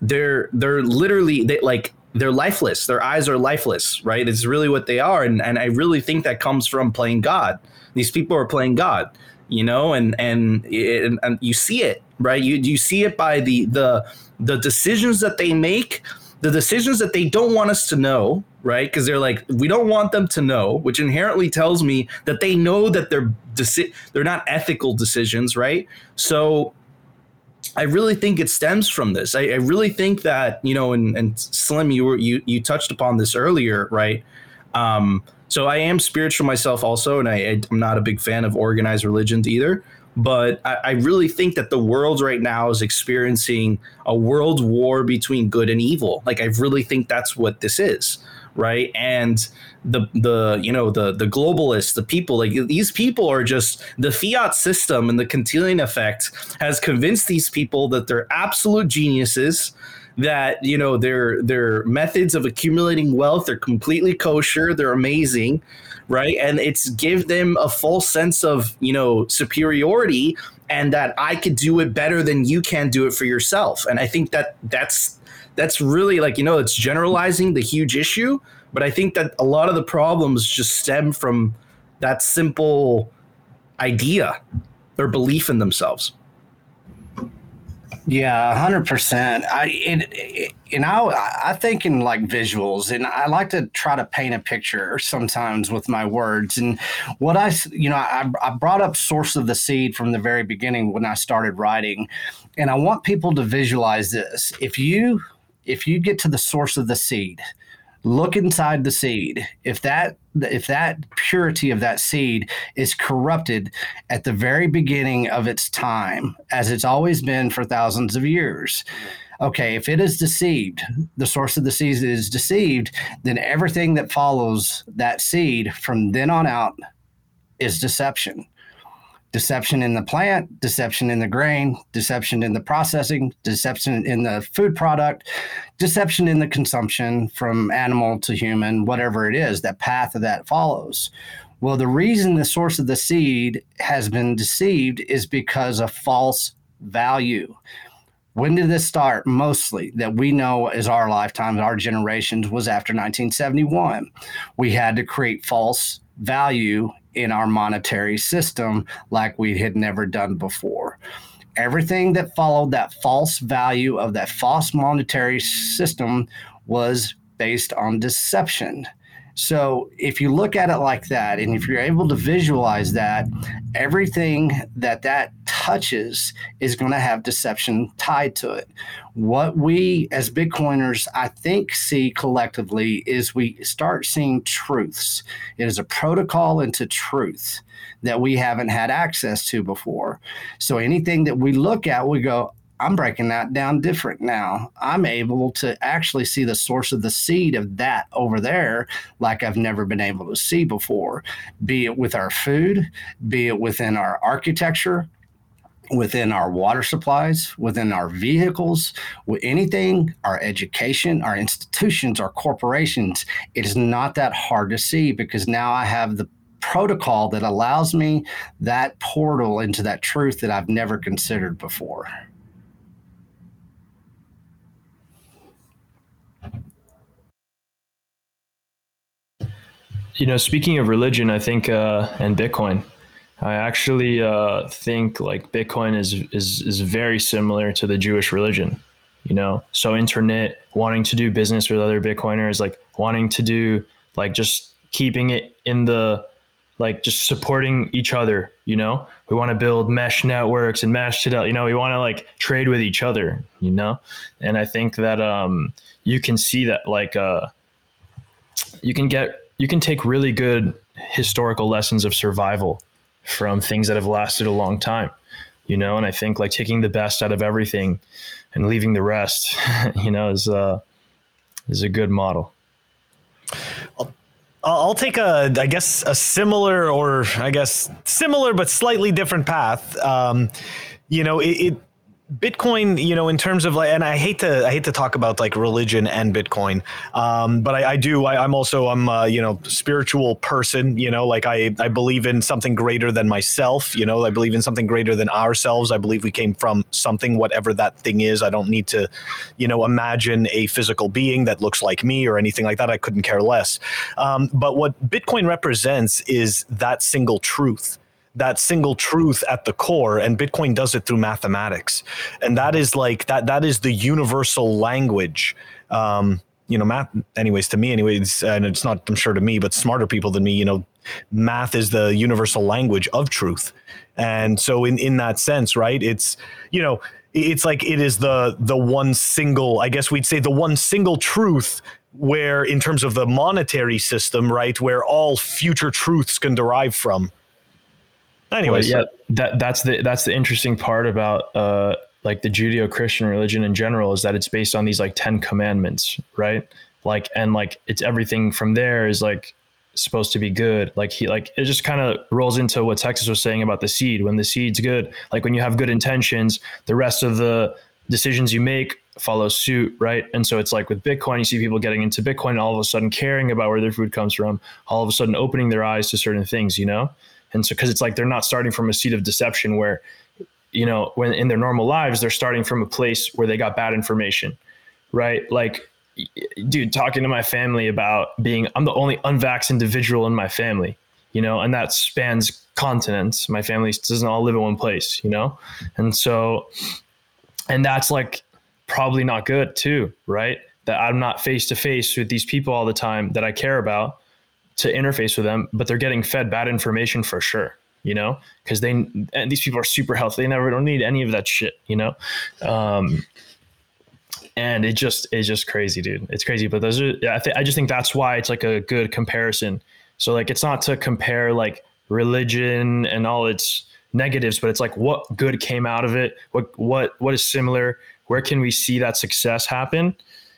they're they're literally they like they're lifeless. Their eyes are lifeless, right? It's really what they are, and and I really think that comes from playing God. These people are playing God, you know, and and and, and you see it, right? You you see it by the the the decisions that they make, the decisions that they don't want us to know, right? Because they're like, we don't want them to know, which inherently tells me that they know that they're deci- they're not ethical decisions, right? So I really think it stems from this. I, I really think that you know, and, and Slim, you were you you touched upon this earlier, right? Um, so I am spiritual myself also, and I, I'm not a big fan of organized religions either. But I, I really think that the world right now is experiencing a world war between good and evil. Like I really think that's what this is right? And the the you know the the globalists the people like these people are just the fiat system and the cantillon effect has convinced these people that they're absolute geniuses that you know their their methods of accumulating wealth are completely kosher they're amazing right? And it's give them a false sense of you know superiority and that i could do it better than you can do it for yourself. And i think that that's that's really like you know it's generalizing the huge issue but i think that a lot of the problems just stem from that simple idea or belief in themselves yeah, hundred percent. I it, it, and I I think in like visuals, and I like to try to paint a picture sometimes with my words. And what I you know I, I brought up source of the seed from the very beginning when I started writing, and I want people to visualize this. If you if you get to the source of the seed, look inside the seed. If that if that purity of that seed is corrupted at the very beginning of its time, as it's always been for thousands of years. Okay, if it is deceived, the source of the seed is deceived, then everything that follows that seed from then on out is deception deception in the plant, deception in the grain, deception in the processing, deception in the food product, deception in the consumption from animal to human, whatever it is, that path of that follows. Well, the reason the source of the seed has been deceived is because of false value. When did this start? Mostly that we know as our lifetimes, our generations was after 1971. We had to create false value in our monetary system like we had never done before. Everything that followed that false value of that false monetary system was based on deception. So if you look at it like that, and if you're able to visualize that, everything that that touches is going to have deception tied to it. What we as Bitcoiners, I think, see collectively is we start seeing truths. It is a protocol into truth that we haven't had access to before. So anything that we look at, we go, I'm breaking that down different now. I'm able to actually see the source of the seed of that over there like I've never been able to see before, be it with our food, be it within our architecture, within our water supplies, within our vehicles, with anything, our education, our institutions, our corporations. It is not that hard to see because now I have the protocol that allows me that portal into that truth that I've never considered before. You know, speaking of religion, I think uh, and Bitcoin, I actually uh, think like Bitcoin is is is very similar to the Jewish religion. You know, so internet wanting to do business with other Bitcoiners, like wanting to do like just keeping it in the like just supporting each other. You know, we want to build mesh networks and mesh it out. You know, we want to like trade with each other. You know, and I think that um, you can see that like uh, you can get you can take really good historical lessons of survival from things that have lasted a long time you know? And i think like taking the best out of everything and leaving the rest you know is uh is a good model. I'll, I'll take a i guess a similar or i guess similar but slightly different path. Um you know it, it Bitcoin, you know, in terms of like, and I hate to, I hate to talk about like religion and Bitcoin, um, but I, I do. I, am also, I'm, a, you know, spiritual person. You know, like I, I believe in something greater than myself. You know, I believe in something greater than ourselves. I believe we came from something, whatever that thing is. I don't need to, you know, imagine a physical being that looks like me or anything like that. I couldn't care less. Um, but what Bitcoin represents is that single truth that single truth at the core and bitcoin does it through mathematics. And that is like that that is the universal language. Um, you know, math, anyways, to me, anyways, and it's not, I'm sure to me, but smarter people than me, you know, math is the universal language of truth. And so in, in that sense, right, it's, you know, it's like it is the the one single i guess we'd say the one single truth where in terms of the monetary system right where all future truths can derive from anyways well, yeah that that's the that's the interesting part about uh like the judeo-christian religion in general is that it's based on these like 10 commandments right like and like it's everything from there is like supposed to be good. Like he like it just kind of rolls into what Texas was saying about the seed. When the seed's good, like when you have good intentions, the rest of the decisions you make follow suit, right? And so it's like with Bitcoin, you see people getting into Bitcoin all of a sudden caring about where their food comes from, all of a sudden opening their eyes to certain things, you know? And so because it's like they're not starting from a seat of deception where you know, when in their normal lives, they're starting from a place where they got bad information, right? Like dude, talking to my family about being, I'm the only unvaxxed individual in my family, you know, and that spans continents. My family doesn't all live in one place, you know? And so, and that's like probably not good too, right? That I'm not face to face with these people all the time that I care about to interface with them, but they're getting fed bad information for sure, you know, because they, and these people are super healthy. They never don't need any of that shit, you know? Um, and it just it's just crazy, dude. It's crazy, but those are I think I just think that's why it's like a good comparison. So like it's not to compare like religion and all its negatives, but it's like what good came out of it, what what what is similar, where can we see that success happen?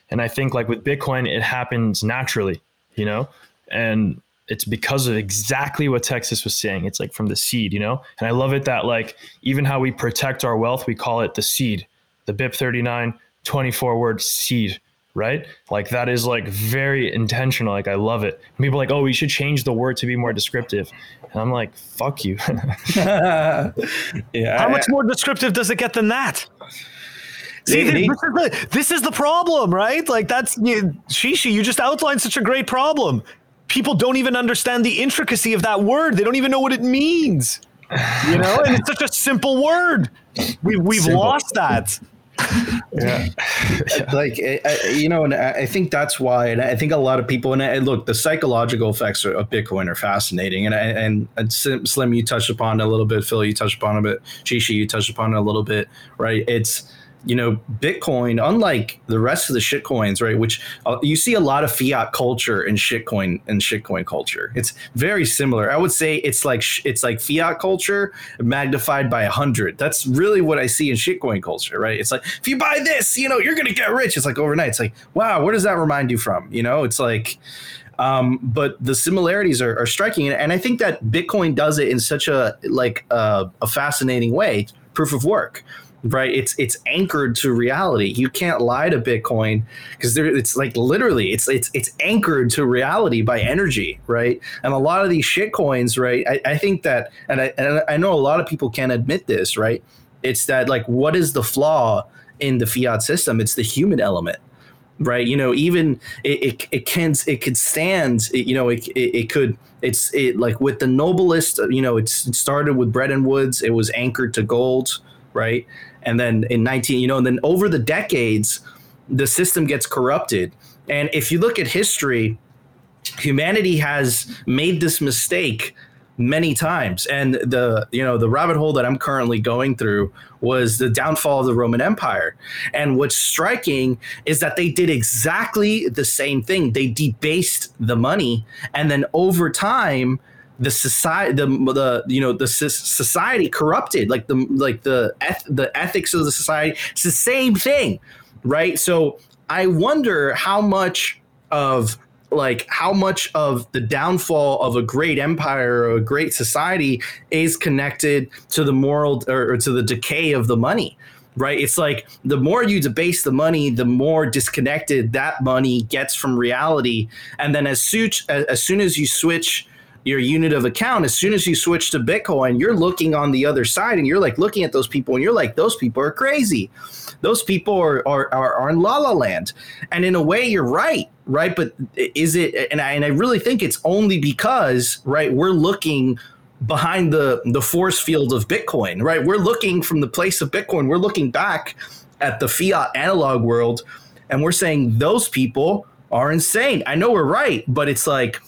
And I think like with Bitcoin, it happens naturally, you know, and it's because of exactly what Texas was saying. It's like from the seed, you know, and I love it that like even how we protect our wealth, we call it the seed, the BIP 39 24 word seed right like that is like very intentional like i love it and people are like oh we should change the word to be more descriptive and i'm like fuck you yeah how much more descriptive does it get than that See, this, is the, this is the problem, right? Like that's you, Shishi. You just outlined such a great problem. People don't even understand the intricacy of that word. They don't even know what it means. You know, and it's such a simple word. We, we've simple. lost that yeah. like you know and i think that's why and i think a lot of people and look the psychological effects of bitcoin are fascinating and and, and slim you touched upon a little bit phil you touched upon a bit shishi you touched upon a little bit right it's you know, Bitcoin, unlike the rest of the shitcoins, right? Which uh, you see a lot of fiat culture in shitcoin and shitcoin culture. It's very similar. I would say it's like it's like fiat culture magnified by a hundred. That's really what I see in shitcoin culture, right? It's like if you buy this, you know, you're gonna get rich. It's like overnight. It's like wow, where does that remind you from? You know, it's like. Um, but the similarities are, are striking, and I think that Bitcoin does it in such a like uh, a fascinating way. Proof of work, right? It's it's anchored to reality. You can't lie to bitcoin because it's like literally it's it's it's anchored to reality by energy right? And a lot of these shit coins right? I, I think that and I, and I know a lot of people can't admit this right? It's that like what is the flaw in the fiat system? It's the human element right? You know even it, it, it can it could stand it, you know it, it, it could it's it like with the noblest you know it's, it started with Bretton Woods. It was anchored to gold right and then in 19 you know and then over the decades the system gets corrupted. And if you look at history humanity has made this mistake many times. And the you know the rabbit hole that i'm currently going through was the downfall of the roman empire. And what's striking is that they did exactly the same thing. They debased the money. And then over time the society the the you know the society corrupted like the like the eth- the ethics of the society it's the same thing right? So i wonder how much of like how much of the downfall of a great empire or a great society is connected to the moral or, or to the decay of the money right? It's like the more you debase the money the more disconnected that money gets from reality. And then as, such, as soon as you switch your unit of account as soon as you switch to bitcoin you're looking on the other side and you're like looking at those people and you're like those people are crazy. Those people are are, are, are in la la land. And in a way you're right right? But is it and I, and I really think it's only because right we're looking behind the the force field of bitcoin right? We're looking from the place of bitcoin. We're looking back at the fiat analog world and we're saying those people are insane. I know we're right, but it's like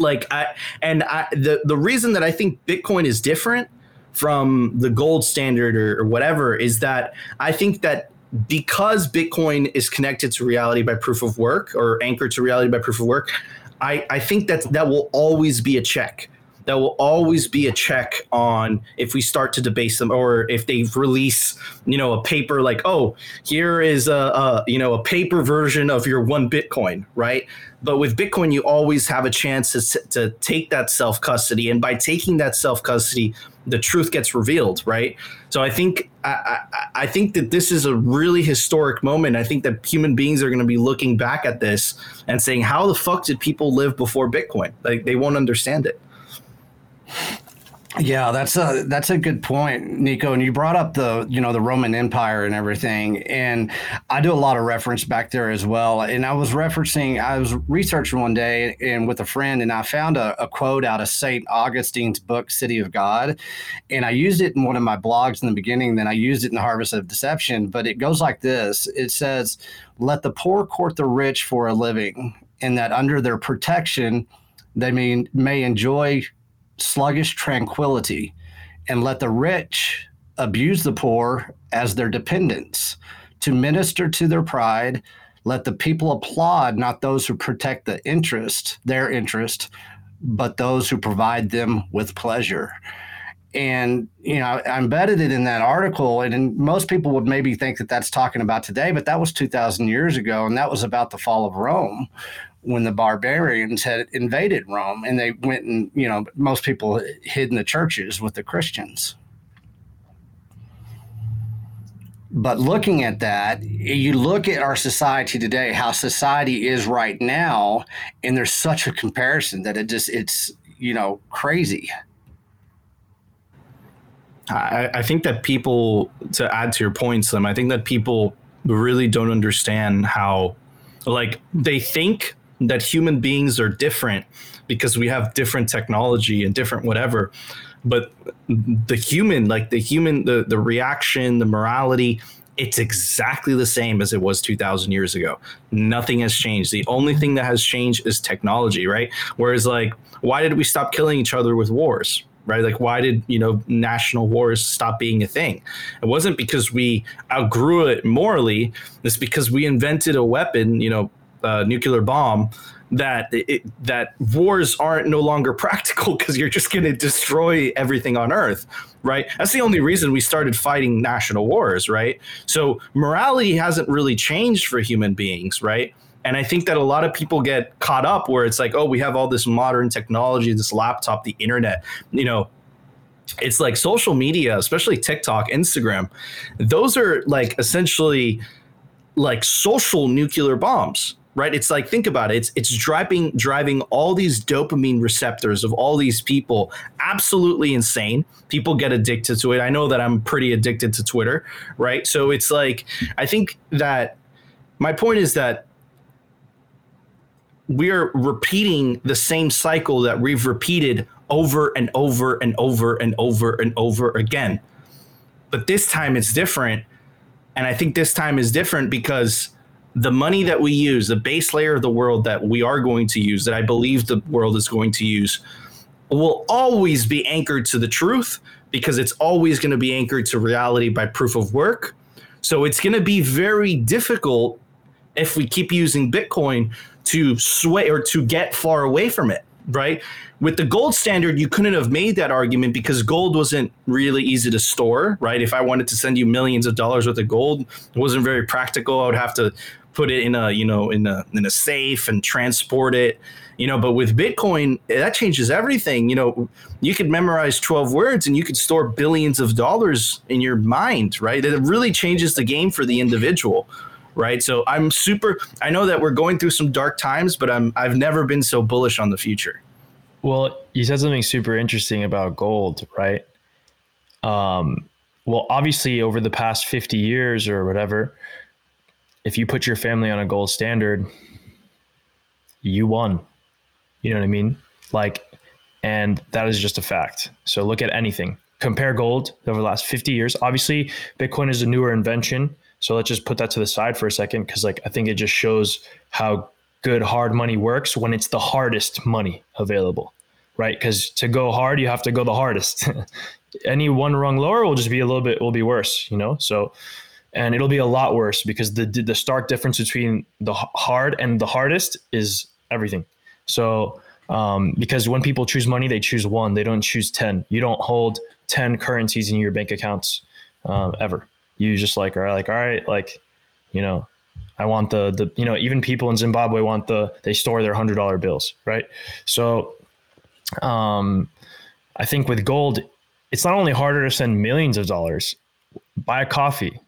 like I and I the the reason that I think Bitcoin is different from the gold standard or, or whatever is that I think that because Bitcoin is connected to reality by proof of work or anchored to reality by proof of work, I, I think that that will always be a check that will always be a check on if we start to debase them or if they release you know a paper like oh here is a, a, you know a paper version of your one bitcoin right? But with bitcoin you always have a chance to, to take that self custody and by taking that self custody the truth gets revealed right? So i think I, I, I think that this is a really historic moment. I think that human beings are going to be looking back at this and saying how the fuck did people live before bitcoin? Like they won't understand it yeah, that's a that's a good point, Nico. And you brought up the you know the Roman Empire and everything, and I do a lot of reference back there as well. And I was referencing, I was researching one day and with a friend, and I found a, a quote out of Saint Augustine's book City of God, and I used it in one of my blogs in the beginning. Then I used it in the Harvest of Deception, but it goes like this: It says, "Let the poor court the rich for a living, and that under their protection." They may, may enjoy sluggish tranquility and let the rich abuse the poor as their dependents. To minister to their pride, let the people applaud not those who protect the interest, their interest, but those who provide them with pleasure. And, you know, I embedded it in that article. And most people would maybe think that that's talking about today, but that was 2,000 years ago. And that was about the fall of Rome, when the barbarians had invaded Rome and they went and, you know, most people hid in the churches with the Christians. But looking at that, you look at our society today, how society is right now, and there's such a comparison that it just, it's, you know, crazy. I, I think that people, to add to your point, Slim, I think that people really don't understand how, like, they think that human beings are different because we have different technology and different whatever. But the human like the human the the reaction the morality it's exactly the same as it was 2000 years ago. Nothing has changed. The only thing that has changed is technology right? Whereas like why did we stop killing each other with wars right? Like why did you know national wars stop being a thing? It wasn't because we outgrew it morally. It's because we invented a weapon you know uh, nuclear bomb that it, that wars aren't no longer practical because you're just going to destroy everything on earth right? That's the only reason we started fighting national wars right? So morality hasn't really changed for human beings right? And i think that a lot of people get caught up where it's like oh we have all this modern technology this laptop the internet you know? It's like social media especially tiktok instagram those are like essentially like social nuclear bombs right? It's like think about it. It's it's driving driving all these dopamine receptors of all these people absolutely insane. People get addicted to it. I know that i'm pretty addicted to twitter right? So it's like i think that my point is that we are repeating the same cycle that we've repeated over and over and over and over and over again. But this time it's different. And i think this time is different because the money that we use, the base layer of the world that we are going to use, that I believe the world is going to use, will always be anchored to the truth because it's always going to be anchored to reality by proof of work. So it's going to be very difficult if we keep using Bitcoin to sway or to get far away from it, right? With the gold standard, you couldn't have made that argument because gold wasn't really easy to store, right? If I wanted to send you millions of dollars worth of gold, it wasn't very practical. I would have to put it in a you know in a in a safe and transport it you know but with bitcoin that changes everything. You know you could memorize 12 words and you could store billions of dollars in your mind right? It really changes the game for the individual right? So i'm super i know that we're going through some dark times but i'm i've never been so bullish on the future. Well you said something super interesting about gold right? Um well obviously over the past 50 years or whatever if you put your family on a gold standard, you won. You know what I mean? Like, and that is just a fact. So look at anything. Compare gold over the last 50 years. Obviously, Bitcoin is a newer invention. So let's just put that to the side for a second because, like, I think it just shows how good hard money works when it's the hardest money available, right? Because to go hard, you have to go the hardest. Any one rung lower will just be a little bit will be worse, you know. So, and it'll be a lot worse because the the stark difference between the hard and the hardest is everything. So, um, because when people choose money, they choose one. They don't choose ten. You don't hold ten currencies in your bank accounts um, ever. You just like are like all right, like you know, I want the the you know even people in Zimbabwe want the they store their hundred dollar bills, right? So, um, I think with gold, it's not only harder to send millions of dollars. Buy a coffee.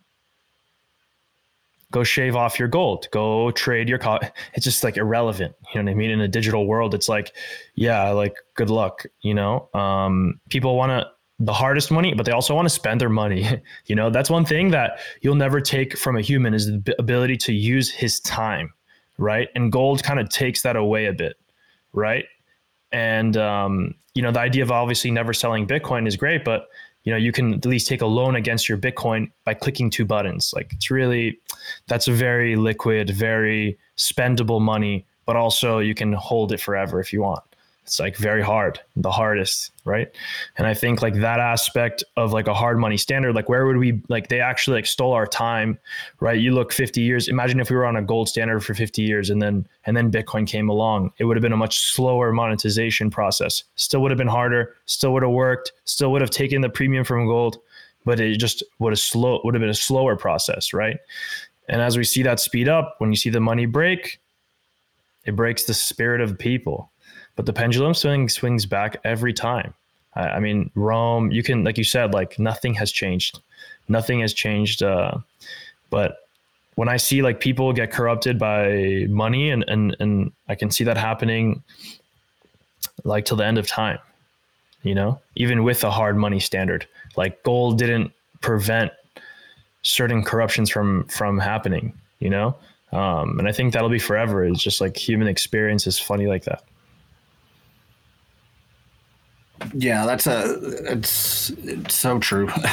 Go shave off your gold. Go trade your coffee. It's just like irrelevant. You know what I mean? In a digital world, it's like, yeah, like good luck. You know, um, people want to the hardest money, but they also want to spend their money. you know, that's one thing that you'll never take from a human is the ability to use his time, right? And gold kind of takes that away a bit, right? And um, you know, the idea of obviously never selling Bitcoin is great, but you know, you can at least take a loan against your Bitcoin by clicking two buttons. Like it's really that's a very liquid, very spendable money, but also you can hold it forever if you want it's like very hard the hardest right? And i think like that aspect of like a hard money standard like where would we like they actually like stole our time right? You look 50 years imagine if we were on a gold standard for 50 years and then and then bitcoin came along. It would have been a much slower monetization process. Still would have been harder still would have worked still would have taken the premium from gold but it just would have slow would have been a slower process right? And as we see that speed up when you see the money break it breaks the spirit of people but the pendulum swing swings back every time. I, I, mean, Rome, you can, like you said, like nothing has changed. Nothing has changed. Uh, but when I see like people get corrupted by money and, and, and I can see that happening like till the end of time, you know, even with a hard money standard, like gold didn't prevent certain corruptions from, from happening, you know? Um, and I think that'll be forever. It's just like human experience is funny like that. Yeah, that's a it's, it's so true.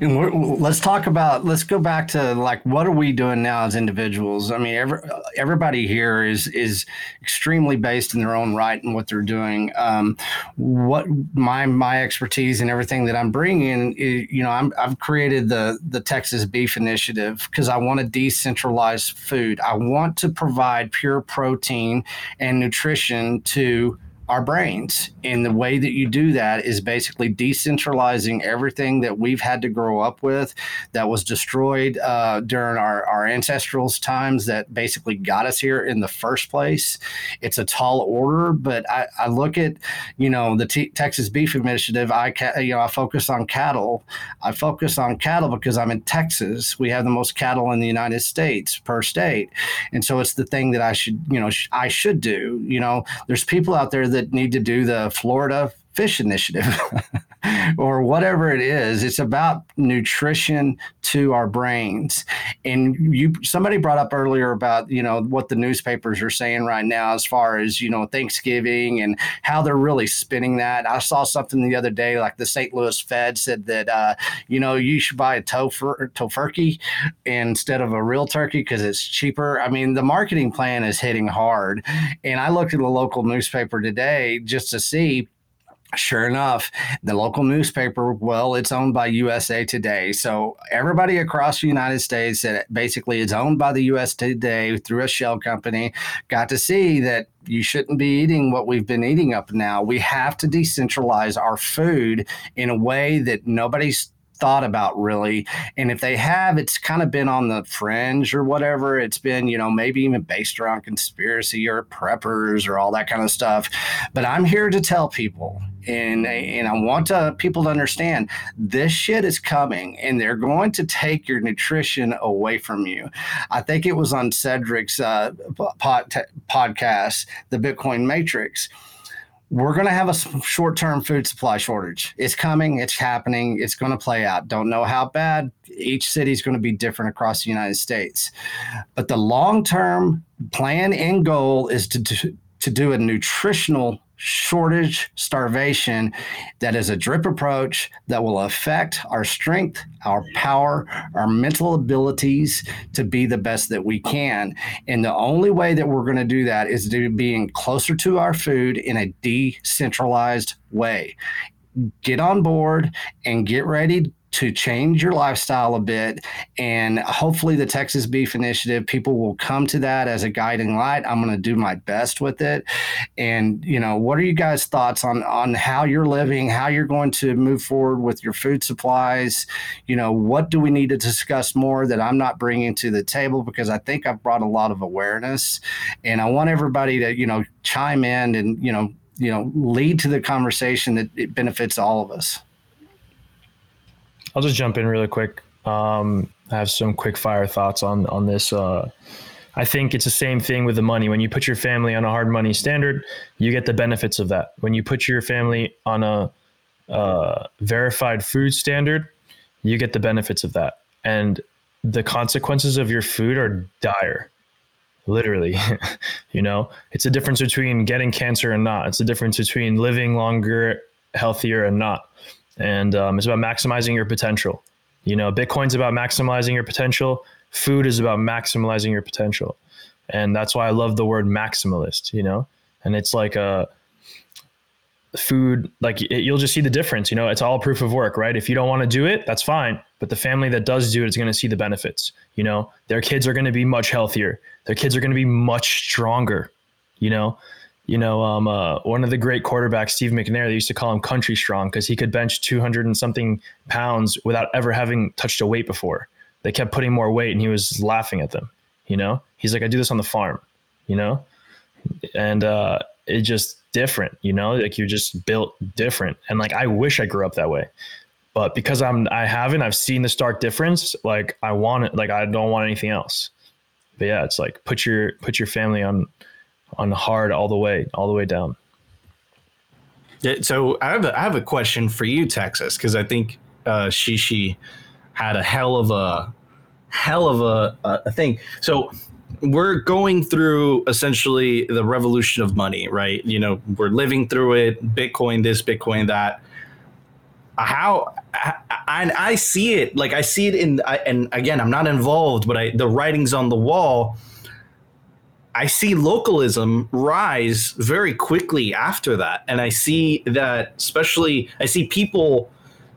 and let's talk about let's go back to like what are we doing now as individuals? I mean, every, everybody here is is extremely based in their own right and what they're doing. Um, what my my expertise and everything that I'm bringing, is, you know, I'm, I've created the the Texas Beef Initiative because I want to decentralize food. I want to provide pure protein and nutrition to our brains. And the way that you do that is basically decentralizing everything that we've had to grow up with that was destroyed uh, during our, our ancestral times that basically got us here in the first place. It's a tall order, but I, I look at, you know, the T- Texas Beef Initiative. I, ca- you know, I focus on cattle. I focus on cattle because I'm in Texas. We have the most cattle in the United States per state. And so it's the thing that I should, you know, sh- I should do. You know, there's people out there that that need to do the Florida Fish Initiative or whatever it is. It's about nutrition to our brains. And you somebody brought up earlier about, you know, what the newspapers are saying right now as far as, you know, Thanksgiving and how they're really spinning that. I saw something the other day like the St. Louis Fed said that uh, you know, you should buy a tofur tofurkey instead of a real turkey because it's cheaper. I mean, the marketing plan is hitting hard. And I looked at the local newspaper today just to see Sure enough, the local newspaper, well, it's owned by USA Today. So everybody across the United States that basically is owned by the US Today through a shell company got to see that you shouldn't be eating what we've been eating up now. We have to decentralize our food in a way that nobody's thought about really. And if they have, it's kind of been on the fringe or whatever. It's been, you know, maybe even based around conspiracy or preppers or all that kind of stuff. But I'm here to tell people, and and I want to, people to understand this shit is coming, and they're going to take your nutrition away from you. I think it was on Cedric's uh, pod, podcast, the Bitcoin Matrix we're going to have a short term food supply shortage. It's coming, it's happening, it's going to play out. Don't know how bad. Each city is going to be different across the United States. But the long term plan and goal is to, to, to do a nutritional shortage, starvation that is a drip approach that will affect our strength, our power, our mental abilities to be the best that we can. And the only way that we're going to do that is to being closer to our food in a decentralized way. Get on board and get ready to change your lifestyle a bit. And hopefully, the Texas Beef Initiative, people will come to that as a guiding light. I'm going to do my best with it. And, you know, what are you guys' thoughts on, on how you're living, how you're going to move forward with your food supplies? You know, what do we need to discuss more that I'm not bringing to the table? Because I think I've brought a lot of awareness. And I want everybody to, you know, chime in and, you know, you know, lead to the conversation that it benefits all of us. I'll just jump in really quick. Um, I have some quick fire thoughts on on this. Uh, I think it's the same thing with the money. When you put your family on a hard money standard, you get the benefits of that. When you put your family on a uh, verified food standard, you get the benefits of that. And the consequences of your food are dire. Literally, you know, it's a difference between getting cancer and not. It's a difference between living longer, healthier, and not and um, it's about maximizing your potential. You know, Bitcoin's about maximizing your potential. Food is about maximizing your potential, and that's why I love the word maximalist. You know, and it's like a food like it, you'll just see the difference you know? It's all proof of work right? If you don't want to do it that's fine. But the family that does do it is going to see the benefits you know? Their kids are going to be much healthier. Their kids are going to be much stronger you know you know, um, uh, one of the great quarterbacks, Steve McNair, they used to call him country strong because he could bench 200 and something pounds without ever having touched a weight before. They kept putting more weight and he was laughing at them. You know, he's like, I do this on the farm, you know, and uh, it's just different, you know, like you're just built different. And like, I wish I grew up that way. But because I'm, I haven't, I've seen the stark difference. Like I want it, like I don't want anything else. But yeah, it's like put your put your family on on hard all the way, all the way down. So I have a, I have a question for you, Texas, because I think uh, Shishi had a hell of a hell of a, a thing. So we're going through essentially the revolution of money, right? You know, we're living through it. Bitcoin this, Bitcoin that. How I, I, see it like I see it in and again I'm not involved, but I the writings on the wall I see localism rise very quickly after that. And I see that, especially, I see people,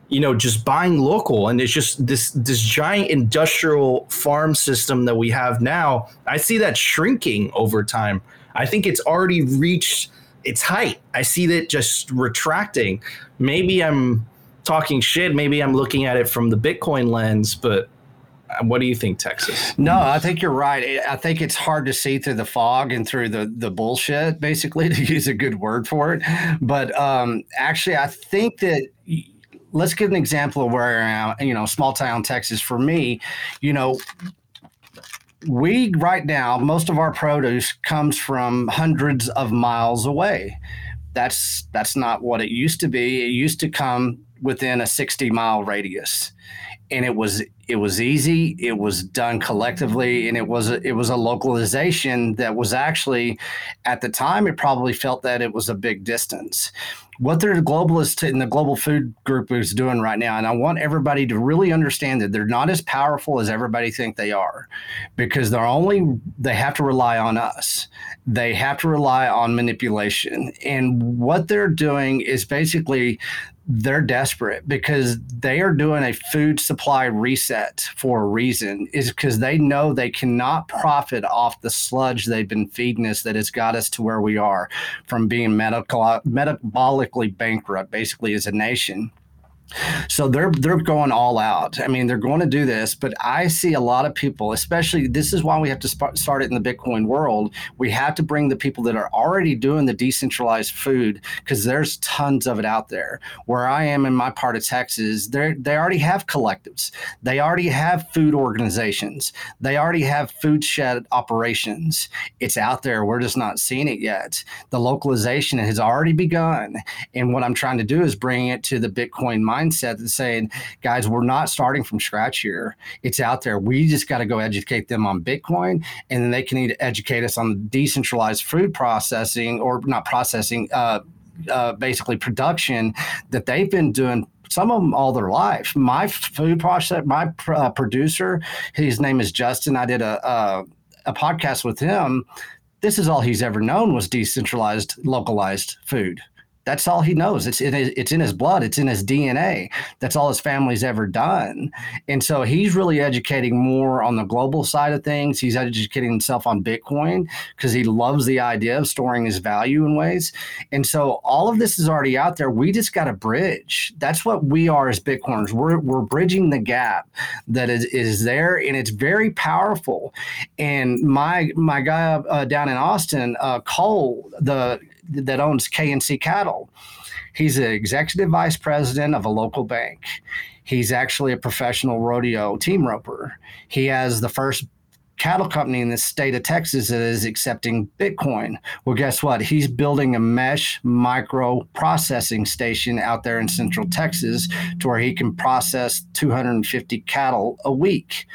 you know, just buying local. And it's just this, this giant industrial farm system that we have now. I see that shrinking over time. I think it's already reached its height. I see that just retracting. Maybe I'm talking shit. Maybe I'm looking at it from the Bitcoin lens, but what do you think, Texas? No, I think you're right. I think it's hard to see through the fog and through the the bullshit, basically, to use a good word for it. But um, actually, I think that let's give an example of where I am. You know, small town Texas. For me, you know, we right now most of our produce comes from hundreds of miles away. That's that's not what it used to be. It used to come within a 60 mile radius and it was it was easy it was done collectively and it was a, it was a localization that was actually at the time it probably felt that it was a big distance. What the globalists in the global food group is doing right now and i want everybody to really understand that they're not as powerful as everybody think they are because they're only they have to rely on us. They have to rely on manipulation. And what they're doing is basically they're desperate because they are doing a food supply reset for a reason is because they know they cannot profit off the sludge they've been feeding us that has got us to where we are from being medical metabolically bankrupt basically as a nation so they're they're going all out. I mean, they're going to do this, but I see a lot of people, especially this is why we have to sp- start it in the Bitcoin world. We have to bring the people that are already doing the decentralized food because there's tons of it out there. Where I am in my part of Texas, they they already have collectives. They already have food organizations. They already have food shed operations. It's out there. We're just not seeing it yet. The localization has already begun, and what I'm trying to do is bring it to the Bitcoin mind mindset that's saying, guys, we're not starting from scratch here. It's out there. We just got to go educate them on Bitcoin, and then they can educate us on decentralized food processing or not processing, uh, uh, basically production that they've been doing some of them all their life. My food process, my uh, producer, his name is Justin. I did a, a a podcast with him. This is all he's ever known was decentralized, localized food. That's all he knows. It's in his, it's in his blood. It's in his DNA. That's all his family's ever done. And so he's really educating more on the global side of things. He's educating himself on Bitcoin because he loves the idea of storing his value in ways. And so all of this is already out there. We just got to bridge. That's what we are as Bitcoiners. We're we're bridging the gap that is, is there, and it's very powerful. And my my guy uh, down in Austin, uh, Cole, the that owns KNC Cattle. He's the executive vice president of a local bank. He's actually a professional rodeo team roper. He has the first cattle company in the state of Texas that is accepting Bitcoin. Well, guess what? He's building a mesh micro processing station out there in central Texas to where he can process 250 cattle a week.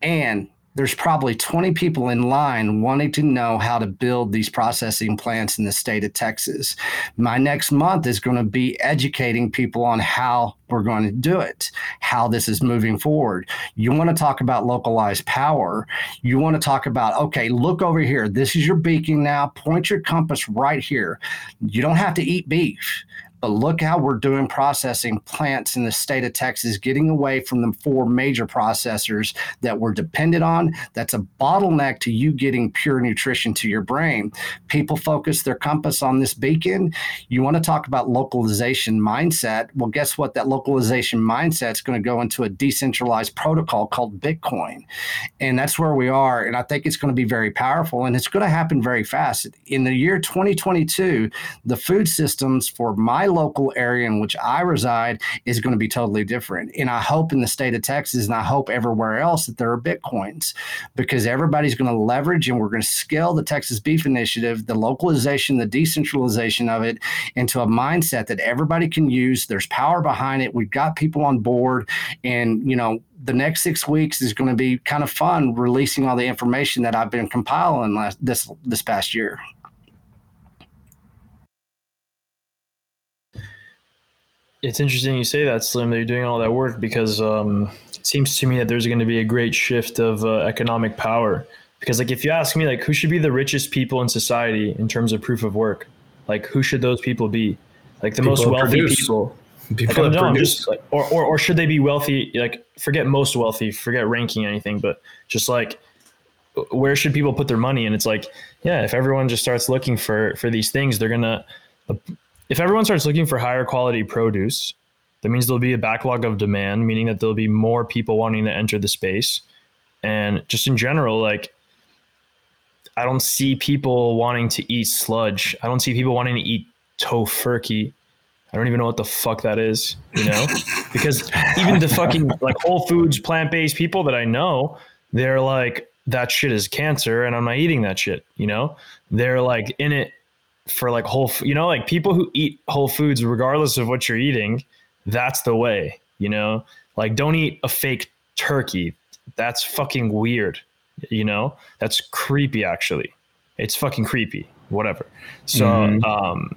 And there's probably 20 people in line wanting to know how to build these processing plants in the state of Texas. My next month is going to be educating people on how we're going to do it, how this is moving forward. You want to talk about localized power. You want to talk about, okay, look over here. This is your beacon now. Point your compass right here. You don't have to eat beef. But look how we're doing processing plants in the state of Texas, getting away from the four major processors that we're dependent on. That's a bottleneck to you getting pure nutrition to your brain. People focus their compass on this beacon. You want to talk about localization mindset. Well, guess what? That localization mindset is going to go into a decentralized protocol called Bitcoin. And that's where we are. And I think it's going to be very powerful and it's going to happen very fast. In the year 2022, the food systems for my local area in which I reside is going to be totally different. And I hope in the state of Texas and I hope everywhere else that there are Bitcoins because everybody's going to leverage and we're going to scale the Texas Beef Initiative, the localization, the decentralization of it into a mindset that everybody can use. There's power behind it. We've got people on board. And, you know, the next six weeks is going to be kind of fun releasing all the information that I've been compiling last, this this past year. It's interesting you say that, Slim, that you're doing all that work because um, it seems to me that there's going to be a great shift of uh, economic power. Because, like, if you ask me, like, who should be the richest people in society in terms of proof of work? Like, who should those people be? Like, the people most wealthy produce. people. People like, no, just like, or, or, or should they be wealthy? Like, forget most wealthy, forget ranking anything, but just like, where should people put their money? And it's like, yeah, if everyone just starts looking for for these things, they're gonna if everyone starts looking for higher quality produce, that means there'll be a backlog of demand, meaning that there'll be more people wanting to enter the space. And just in general, like I don't see people wanting to eat sludge. I don't see people wanting to eat Tofurky. I don't even know what the fuck that is, you know? because even the fucking like Whole Foods plant-based people that I know, they're like that shit is cancer and I'm not eating that shit, you know? They're like in it for like whole, you know, like people who eat whole foods, regardless of what you're eating, that's the way, you know, like don't eat a fake turkey. That's fucking weird. You know, that's creepy actually. It's fucking creepy, whatever. So, mm-hmm. um,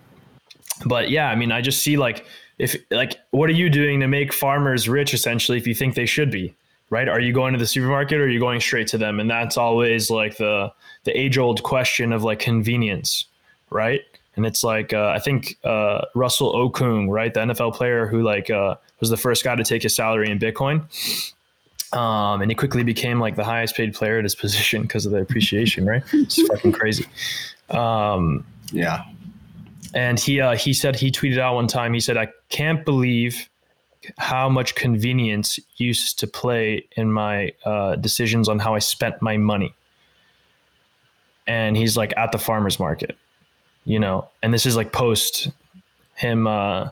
but yeah, I mean, I just see like, if like, what are you doing to make farmers rich essentially if you think they should be? right? Are you going to the supermarket or are you going straight to them? And that's always like the the age old question of like convenience, right? And it's like uh, I think uh, Russell Okung, right, the NFL player who like uh, was the first guy to take his salary in Bitcoin, um, and he quickly became like the highest paid player at his position because of the appreciation, right? It's fucking crazy. Um, yeah. And he uh, he said he tweeted out one time. He said, "I can't believe." how much convenience used to play in my uh, decisions on how I spent my money. And he's like at the farmer's market you know, and this is like post him uh,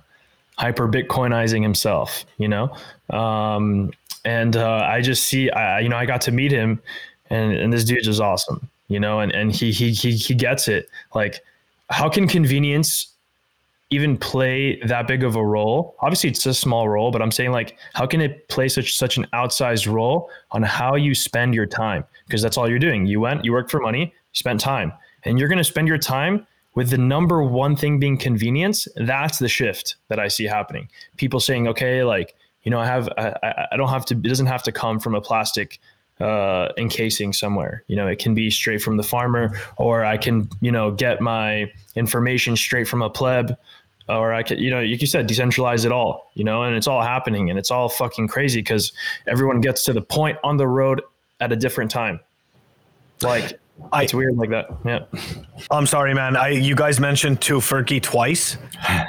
hyper Bitcoinizing himself, you know, um, and uh, I just see, I, you know, I got to meet him, and and this dude is awesome, you know, and and he he he he gets it. Like, how can convenience even play that big of a role? Obviously, it's a small role, but I'm saying like, how can it play such such an outsized role on how you spend your time? Because that's all you're doing. You went, you worked for money, spent time, and you're going to spend your time with the number one thing being convenience. That's the shift that I see happening. People saying, okay, like you know, I have, I, I don't have to. It doesn't have to come from a plastic uh, encasing somewhere. You know, it can be straight from the farmer, or I can, you know, get my information straight from a pleb or I could, you know, like you said, decentralize it all, you know, and it's all happening and it's all fucking crazy because everyone gets to the point on the road at a different time. Like, I, it's weird like that. Yeah. I'm sorry, man. I you guys mentioned Tofurky twice,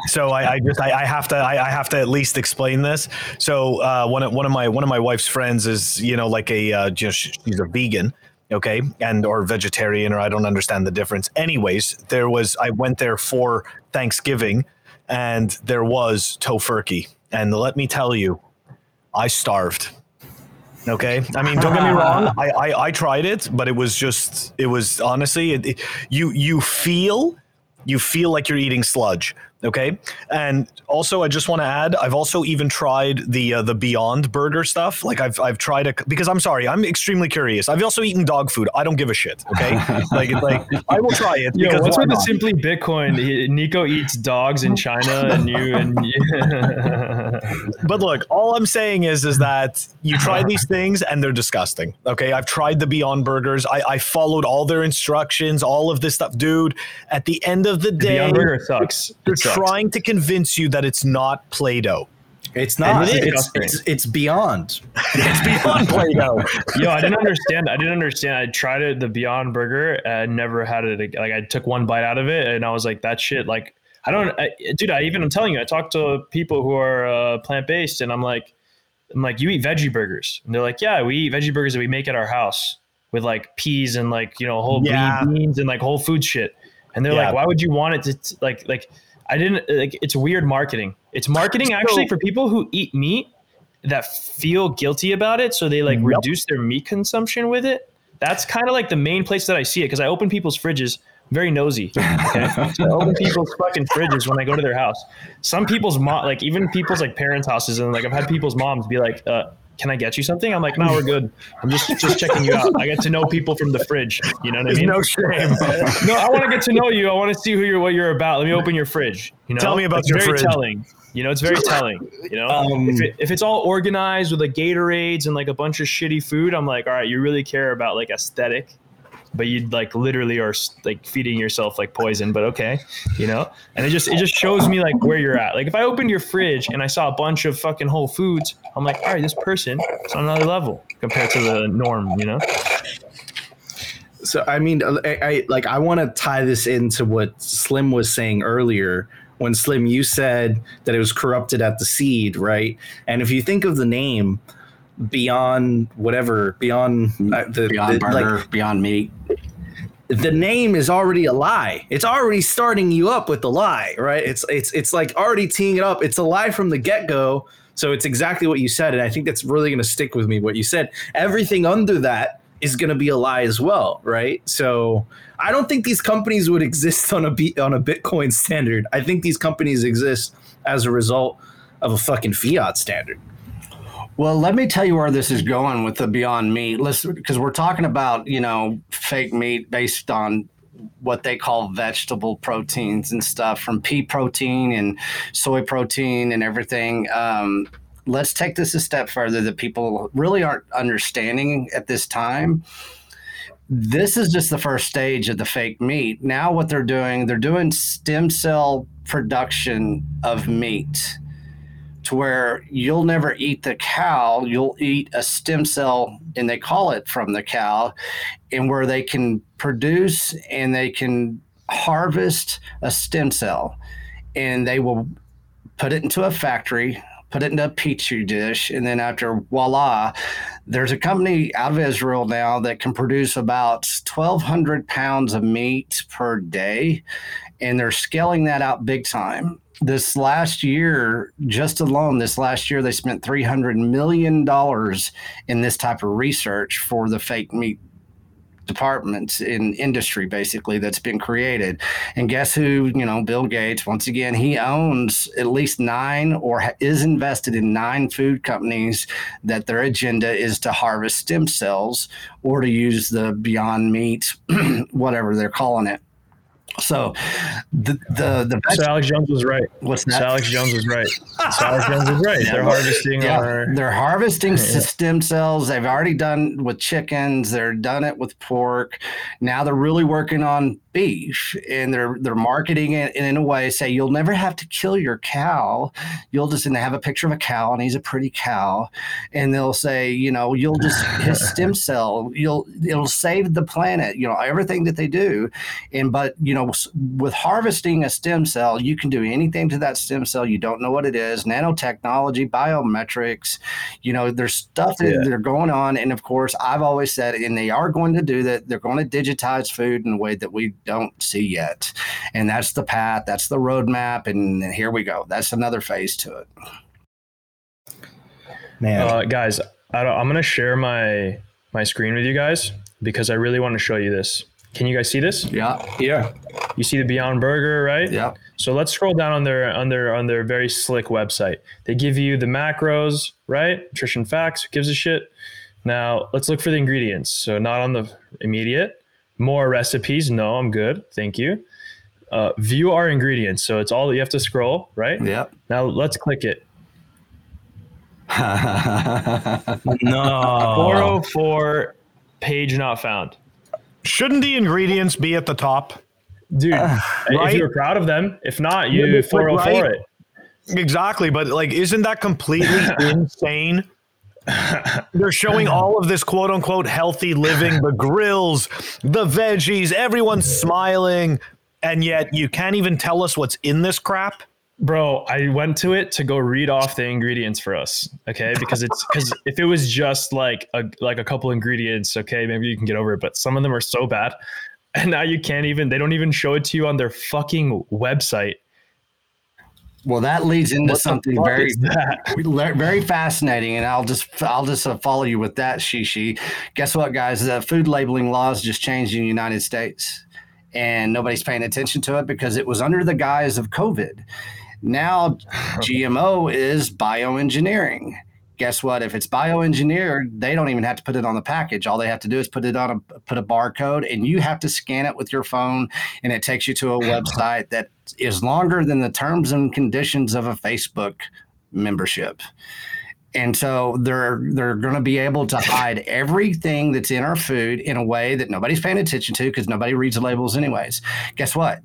so I, I just I, I, have to I, I, have to at least explain this. So uh, one of one of my one of my wife's friends is you know like a uh, just she's a vegan, okay, and or vegetarian or I don't understand the difference. Anyways, there was I went there for Thanksgiving and there was Tofurky. And let me tell you, I starved. Okay, I mean, don't get me wrong. I, I, I tried it, but it was just it was honestly it, it, you you feel you feel like you're eating sludge. Okay, and also I just want to add, I've also even tried the uh, the Beyond Burger stuff. Like I've I've tried it because I'm sorry, I'm extremely curious. I've also eaten dog food. I don't give a shit. Okay, like like I will try it. Yeah, what's with the simply Bitcoin? Nico eats dogs in China, and you and. but look, all I'm saying is is that you try these things and they're disgusting. Okay, I've tried the Beyond Burgers. I, I followed all their instructions, all of this stuff, dude. At the end of the day, Beyond Burger sucks. They're trying to convince you that it's not Play-Doh. It's not. It it's, it's, it's beyond. it's beyond Play-Doh. Yo, I didn't understand. I didn't understand. I tried it, the Beyond Burger, and never had it. Like I took one bite out of it, and I was like, that shit. Like I don't, I, dude. I even I'm telling you, I talk to people who are uh, plant based, and I'm like, I'm like, you eat veggie burgers, and they're like, yeah, we eat veggie burgers that we make at our house with like peas and like you know whole yeah. beans and like whole food shit. And they're yeah. like, why would you want it to t- like like I didn't like it's weird marketing. It's marketing actually for people who eat meat that feel guilty about it, so they like yep. reduce their meat consumption with it. That's kind of like the main place that I see it because I open people's fridges. very nosy. Okay? so I open people's fucking fridges when I go to their house. Some people's mom, like even people's like parents' houses, and like I've had people's moms be like, uh, can I get you something? I'm like, no, we're good. I'm just just checking you out. I get to know people from the fridge. You know what I mean? No shame. no, I want to get to know you. I want to see who you're, what you're about. Let me open your fridge. You know, tell me about it's your very fridge. telling. You know, it's very telling. You know, um, if, it, if it's all organized with like Gatorades and like a bunch of shitty food, I'm like, all right, you really care about like aesthetic but you'd like literally are like feeding yourself like poison but okay you know? And it just it just shows me like where you're at. Like if i opened your fridge and i saw a bunch of fucking whole foods i'm like all right this person is on another level compared to the norm you know? So i mean uh, i, I like i want to tie this into what slim was saying earlier when slim you said that it was corrupted at the seed right? And if you think of the name beyond whatever beyond uh, the beyond the, burger like, beyond meat the name is already a lie. It's already starting you up with the lie right? It's it's it's like already teeing it up. It's a lie from the get-go. So it's exactly what you said and i think that's really going to stick with me what you said. Everything under that is going to be a lie as well right? So i don't think these companies would exist on a B, on a bitcoin standard. I think these companies exist as a result of a fucking fiat standard well, let me tell you where this is going with the Beyond Meat. Listen, because we're talking about you know fake meat based on what they call vegetable proteins and stuff from pea protein and soy protein and everything. Um, let's take this a step further that people really aren't understanding at this time. This is just the first stage of the fake meat. Now, what they're doing, they're doing stem cell production of meat to where you'll never eat the cow, you'll eat a stem cell, and they call it from the cow, and where they can produce and they can harvest a stem cell, and they will put it into a factory, put it into a petri dish, and then after voila, there's a company out of Israel now that can produce about 1,200 pounds of meat per day, and they're scaling that out big time this last year, just alone this last year, they spent $300 million in this type of research for the fake meat departments in industry basically that's been created. And guess who you know bill gates once again he owns at least nine or is invested in nine food companies that their agenda is to harvest stem cells or to use the beyond meat whatever they're calling it so the the the So Alex Jones was right. what's So that Alex Jones was right. So Alex Jones was right. They're harvesting Yeah, our. they're harvesting Yeah. stem cells. They've already done with chickens. They're done it with pork. Now they're really working on beef, and they're they're marketing it in a way say you'll never have to kill your cow. You'll just and they have a picture of a cow, and he's a pretty cow, and they'll say you know you'll just his stem cell you'll it'll save the planet. You know everything that they do, and but you know s- with harvesting a stem cell, you can do anything to that stem cell. You don't know what it is. Nanotechnology, biometrics, you know, there's stuff that, Yeah. that are going on. And of course, I've always said, and they are going to do that. They're going to digitize food in a way that we don't see yet. And that's the path. That's the roadmap. And here we go. That's another phase to it. Man, Uh, guys, I don't, I'm gonna share my my screen with you guys because I really want to show you this. Can you guys see this? Yeah. yeah. You see the Beyond Burger, right? Yeah. So let's scroll down on their on their on their very slick website. They give you the macros, right? Nutrition facts, who gives a shit. Now let's look for the ingredients. So not on the immediate. More recipes. No, I'm good. Thank you. Uh, view our ingredients. So it's all that you have to scroll, right? Yeah. Now let's click it. No. 404 page not found. Shouldn't the ingredients be at the top? Dude, right? if you're proud of them, if not, you but- 404 right? it. Exactly, but like, isn't that completely insane? They're showing all of this quote unquote healthy living, the grills, the veggies, everyone's smiling, and yet you can't even tell us what's in this crap. Bro, I went to it to go read off the ingredients for us, okay? Because it's because if it was just like a like a couple ingredients, okay, maybe you can get over it. But some of them are so bad, and now you can't even. They don't even show it to you on their fucking website. Well, that leads into What something very that? very fascinating and i'll just i'll just uh, follow you with that shishi guess what guys the food labeling laws just changed in the united states and nobody's paying attention to it because it was under the guise of covid now gmo is bioengineering. Guess what? If it's bioengineered they don't even have to put it on the package. All they have to do is put it on a put a barcode and you have to scan it with your phone and it takes you to a website that is longer than the terms and conditions of a facebook membership and so they're they're going to be able to hide everything that's in our food in a way that nobody's paying attention to because nobody reads the labels anyways. Guess what?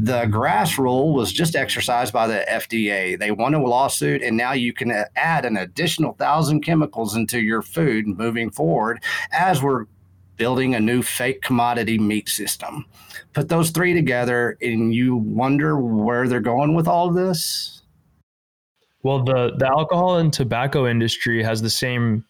The GRAS rule was just exercised by the FDA. They won a lawsuit, and now you can uh, add an additional thousand chemicals into your food moving forward as we're building a new fake commodity meat system. Put those three together, and you wonder where they're going with all this. Well, the the alcohol and tobacco industry has the same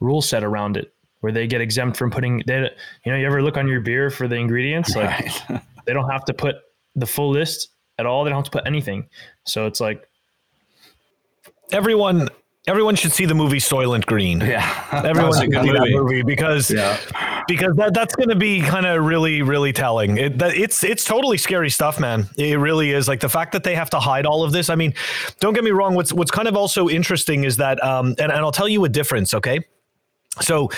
rule set around it, where they get exempt from putting. They, you know, you ever look on your beer for the ingredients? Like Right. they don't have to put the full list at all. They don't have to put anything. So it's like Everyone, everyone should see the movie Soylent Green. yeah. Everyone should see that movie. movie because Yeah. because that, that's going to be kind of really really telling it, that, it's it's totally scary stuff man it really is like the fact that they have to hide all of this i mean don't get me wrong what's what's kind of also interesting is that um and, and i'll tell you a difference okay so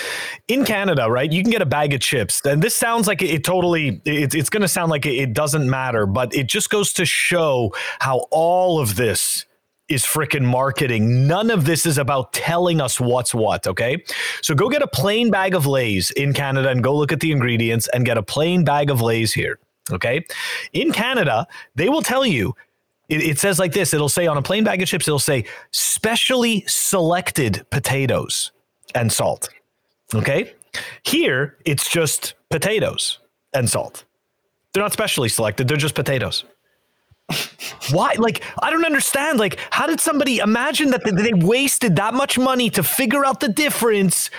in Canada, right, you can get a bag of chips. And this sounds like it, it totally, it, it's going to sound like it, it doesn't matter, but it just goes to show how all of this is freaking marketing. None of this is about telling us what's what, okay? So go get a plain bag of Lays in Canada and go look at the ingredients and get a plain bag of Lays here, okay? In Canada, they will tell you it, it says like this it'll say on a plain bag of chips, it'll say specially selected potatoes and salt. Okay. Here, it's just potatoes and salt. They're not specially selected, they're just potatoes. Why? Like, I don't understand. Like, how did somebody imagine that they wasted that much money to figure out the difference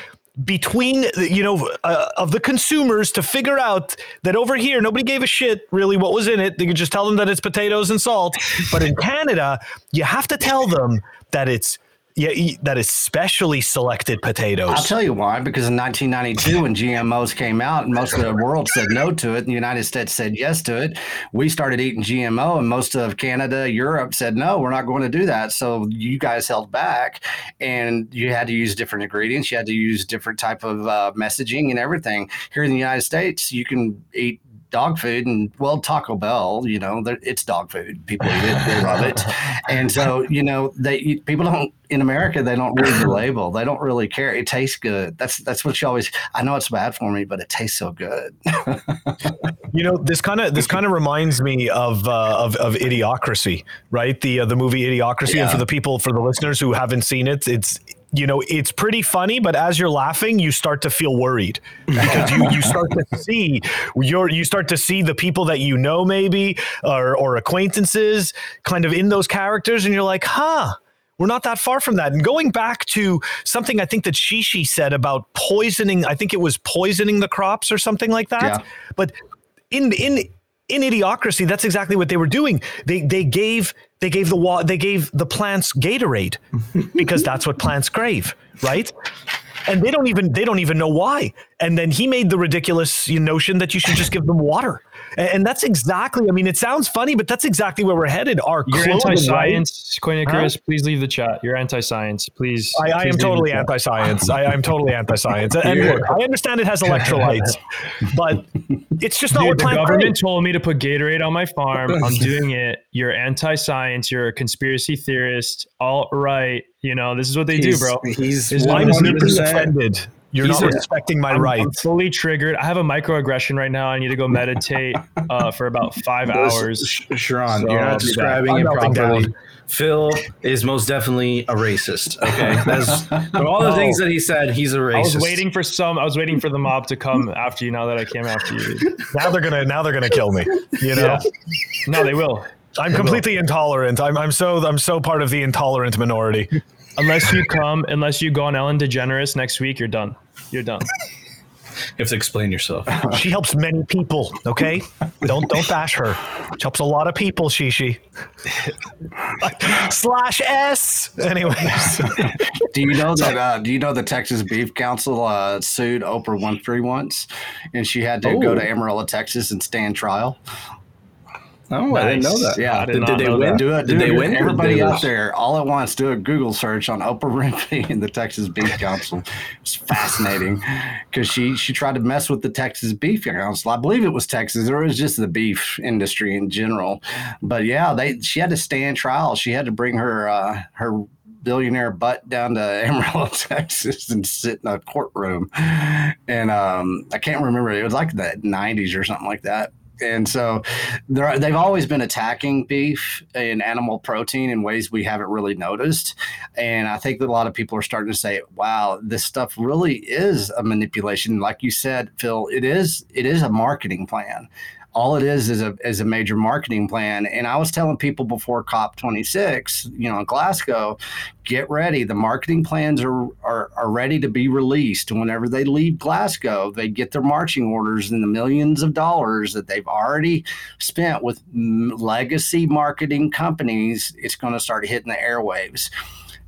between, you know, uh, of the consumers to figure out that over here, nobody gave a shit really what was in it. They could just tell them that it's potatoes and salt. But in Canada, you have to tell them that it's Yeah, that is specially selected potatoes. I'll tell you why. Because in 1992, when GMOs came out most of the world said no to it, and the United States said yes to it, we started eating GMO, and most of Canada, Europe said no, we're not going to do that. So you guys held back, and you had to use different ingredients. You had to use different type of uh, messaging and everything. Here in the United States, you can eat dog food and well taco bell you know it's dog food. People eat it they love it. And so you know they people don't in america they don't read the label. They don't really care. It tastes good. That's that's what you always i know it's bad for me but it tastes so good. You know this kind of this kind of reminds me of uh, of, of idiocracy right? The uh, the movie idiocracy yeah. and for the people for the listeners who haven't seen it it's you know, it's pretty funny, but as you're laughing, you start to feel worried because you, you start to see your you start to see the people that you know maybe or or acquaintances kind of in those characters, and you're like, huh. We're not that far from that. And going back to something I think that Shishi said about poisoning, I think it was poisoning the crops or something like that. Yeah. But in in in idiocracy, that's exactly what they were doing. They they gave they gave the wa- they gave the plants Gatorade because that's what plants crave, right? And they don't even they don't even know why. And then he made the ridiculous notion that you should just give them water. And that's exactly, I mean, it sounds funny, but that's exactly where we're headed. Our You're anti-science, Koine Chris. Huh? Please leave the chat. You're anti-science. Please. I, I please am totally anti-science. I, am totally anti-science. And look, I understand it has electrolytes, but it's just not Dude, what the government told me to put Gatorade on my farm. I'm doing it. You're anti-science. You're a conspiracy theorist. All right. You know, this is what they he's, do, bro. He's 100% offended. You're He's not a, respecting my I'm, rights. I'm fully triggered. I have a microaggression right now. I need to go meditate uh, for about five hours. Sharon, so you're not describing it properly. Down. Phil is most definitely a racist. Okay, that's for all the things that he said. He's a racist. I was waiting for some. I was waiting for the mob to come after you. Now that I came after you, now they're gonna now they're gonna kill me. You know, yeah. no, they will. I'm completely intolerant. I'm I'm so I'm so part of the intolerant minority unless you come, unless you go on Ellen DeGeneres next week, you're done. You're done. You have to explain yourself. She helps many people. Okay, don't don't bash her. She helps a lot of people. Shishi. Slash S. Anyways, do you know that? Uh, do you know the Texas Beef Council uh, sued Oprah Winfrey once, and she had to go to Amarillo, Texas, and stand trial Oh, nice. I didn't know that. Yeah, did, did, they win? Do it. Did they win? Everybody out there, all at once, do a Google search on Oprah Winfrey and the Texas Beef Council. It's fascinating because she she tried to mess with the Texas Beef Council. I believe it was Texas, or it was just the beef industry in general. But yeah, they she had to stand trial. She had to bring her uh, her billionaire butt down to Amarillo, Texas, and sit in a courtroom. And um, I can't remember. It was like the '90s or something like that and so they've always been attacking beef and animal protein in ways we haven't really noticed. And I think that a lot of people are starting to say, "Wow, this stuff really is a manipulation." Like you said, Phil, it is. It is a marketing plan all it is is a is a major marketing plan. And I was telling people before COP 26, you know, in Glasgow, get ready. The marketing plans are, are are ready to be released. Whenever they leave Glasgow, they get their marching orders and the millions of dollars that they've already spent with legacy marketing companies. It's going to start hitting the airwaves.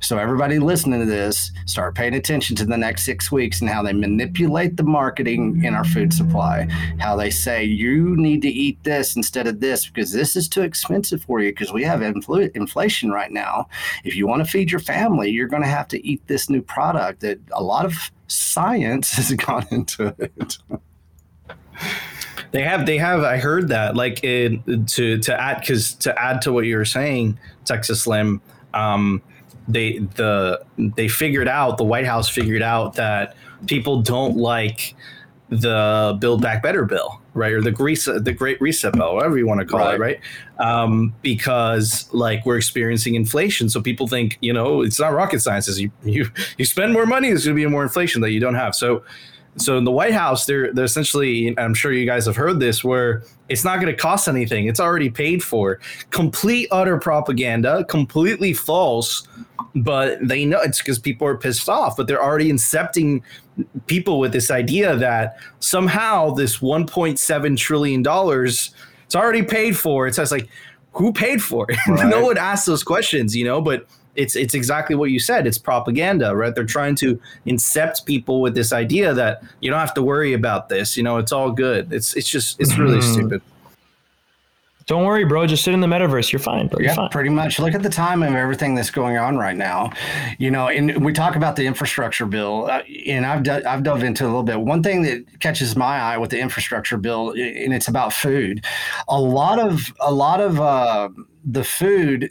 So everybody listening to this, start paying attention to the next six weeks and how they manipulate the marketing in our food supply. How they say you need to eat this instead of this because this is too expensive for you because we have infl- inflation right now. If you want to feed your family, you're going to have to eat this new product that a lot of science has gone into it. They have, they have. I heard that, like, to to add, because to add to what you were saying, Texas Slim. Um, they the they figured out the White House figured out that people don't like the Build Back Better bill, right, or the Grease, the Great Reset bill, whatever you want to call right. it, right? Um, because like we're experiencing inflation, so people think you know it's not rocket science. You you you spend more money, there's going to be more inflation that you don't have. So so in the White House, they're they're essentially, I'm sure you guys have heard this, where it's not going to cost anything. It's already paid for. Complete utter propaganda, completely false. But they know it's because people are pissed off. But they're already incepting people with this idea that somehow this 1.7 trillion dollars, it's already paid for. It's just like, who paid for it? Right. no one asks those questions, you know. But it's it's exactly what you said. It's propaganda, right? They're trying to incept people with this idea that you don't have to worry about this. You know, it's all good. It's it's just it's really Mhm. stupid. Don't worry, bro. Just sit in the metaverse. You're fine, bro. You're Yeah, fine. pretty much. Look at the time of everything that's going on right now. You know, and we talk about the infrastructure bill, uh, and I've do- I've dove into it a little bit. One thing that catches my eye with the infrastructure bill, and it's about food. A lot of a lot of uh, the food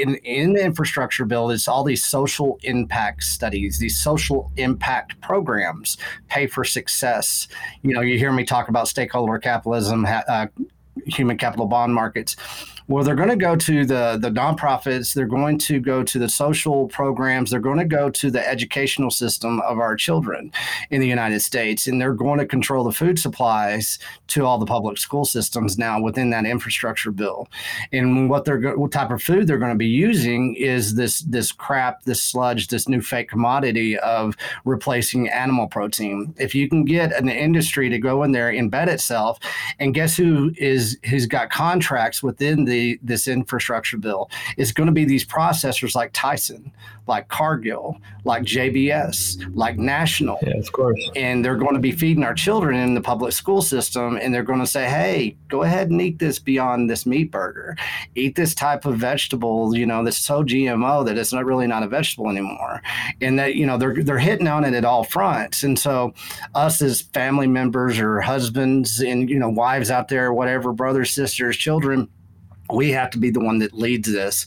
in in the infrastructure bill is all these social impact studies, these social impact programs, pay for success. You know, you hear me talk about stakeholder capitalism. Uh, human capital bond markets. Well, they're going to go to the the nonprofits. They're going to go to the social programs. They're going to go to the educational system of our children in the United States, and they're going to control the food supplies to all the public school systems now within that infrastructure bill. And what they're what type of food they're going to be using is this this crap, this sludge, this new fake commodity of replacing animal protein. If you can get an industry to go in there, embed itself, and guess who is who's got contracts within the this infrastructure bill? is going to be these processors like Tyson, like Cargill, like JBS, like National Yeah, of course. and they're going to be feeding our children in the public school system and they're going to say hey go ahead and eat this beyond this meat burger eat this type of vegetable you know that's so gmo that it's not really not a vegetable anymore and that you know they're they're hitting on it at all fronts and so us as family members or husbands and you know wives out there whatever brothers sisters children we have to be the one that leads this.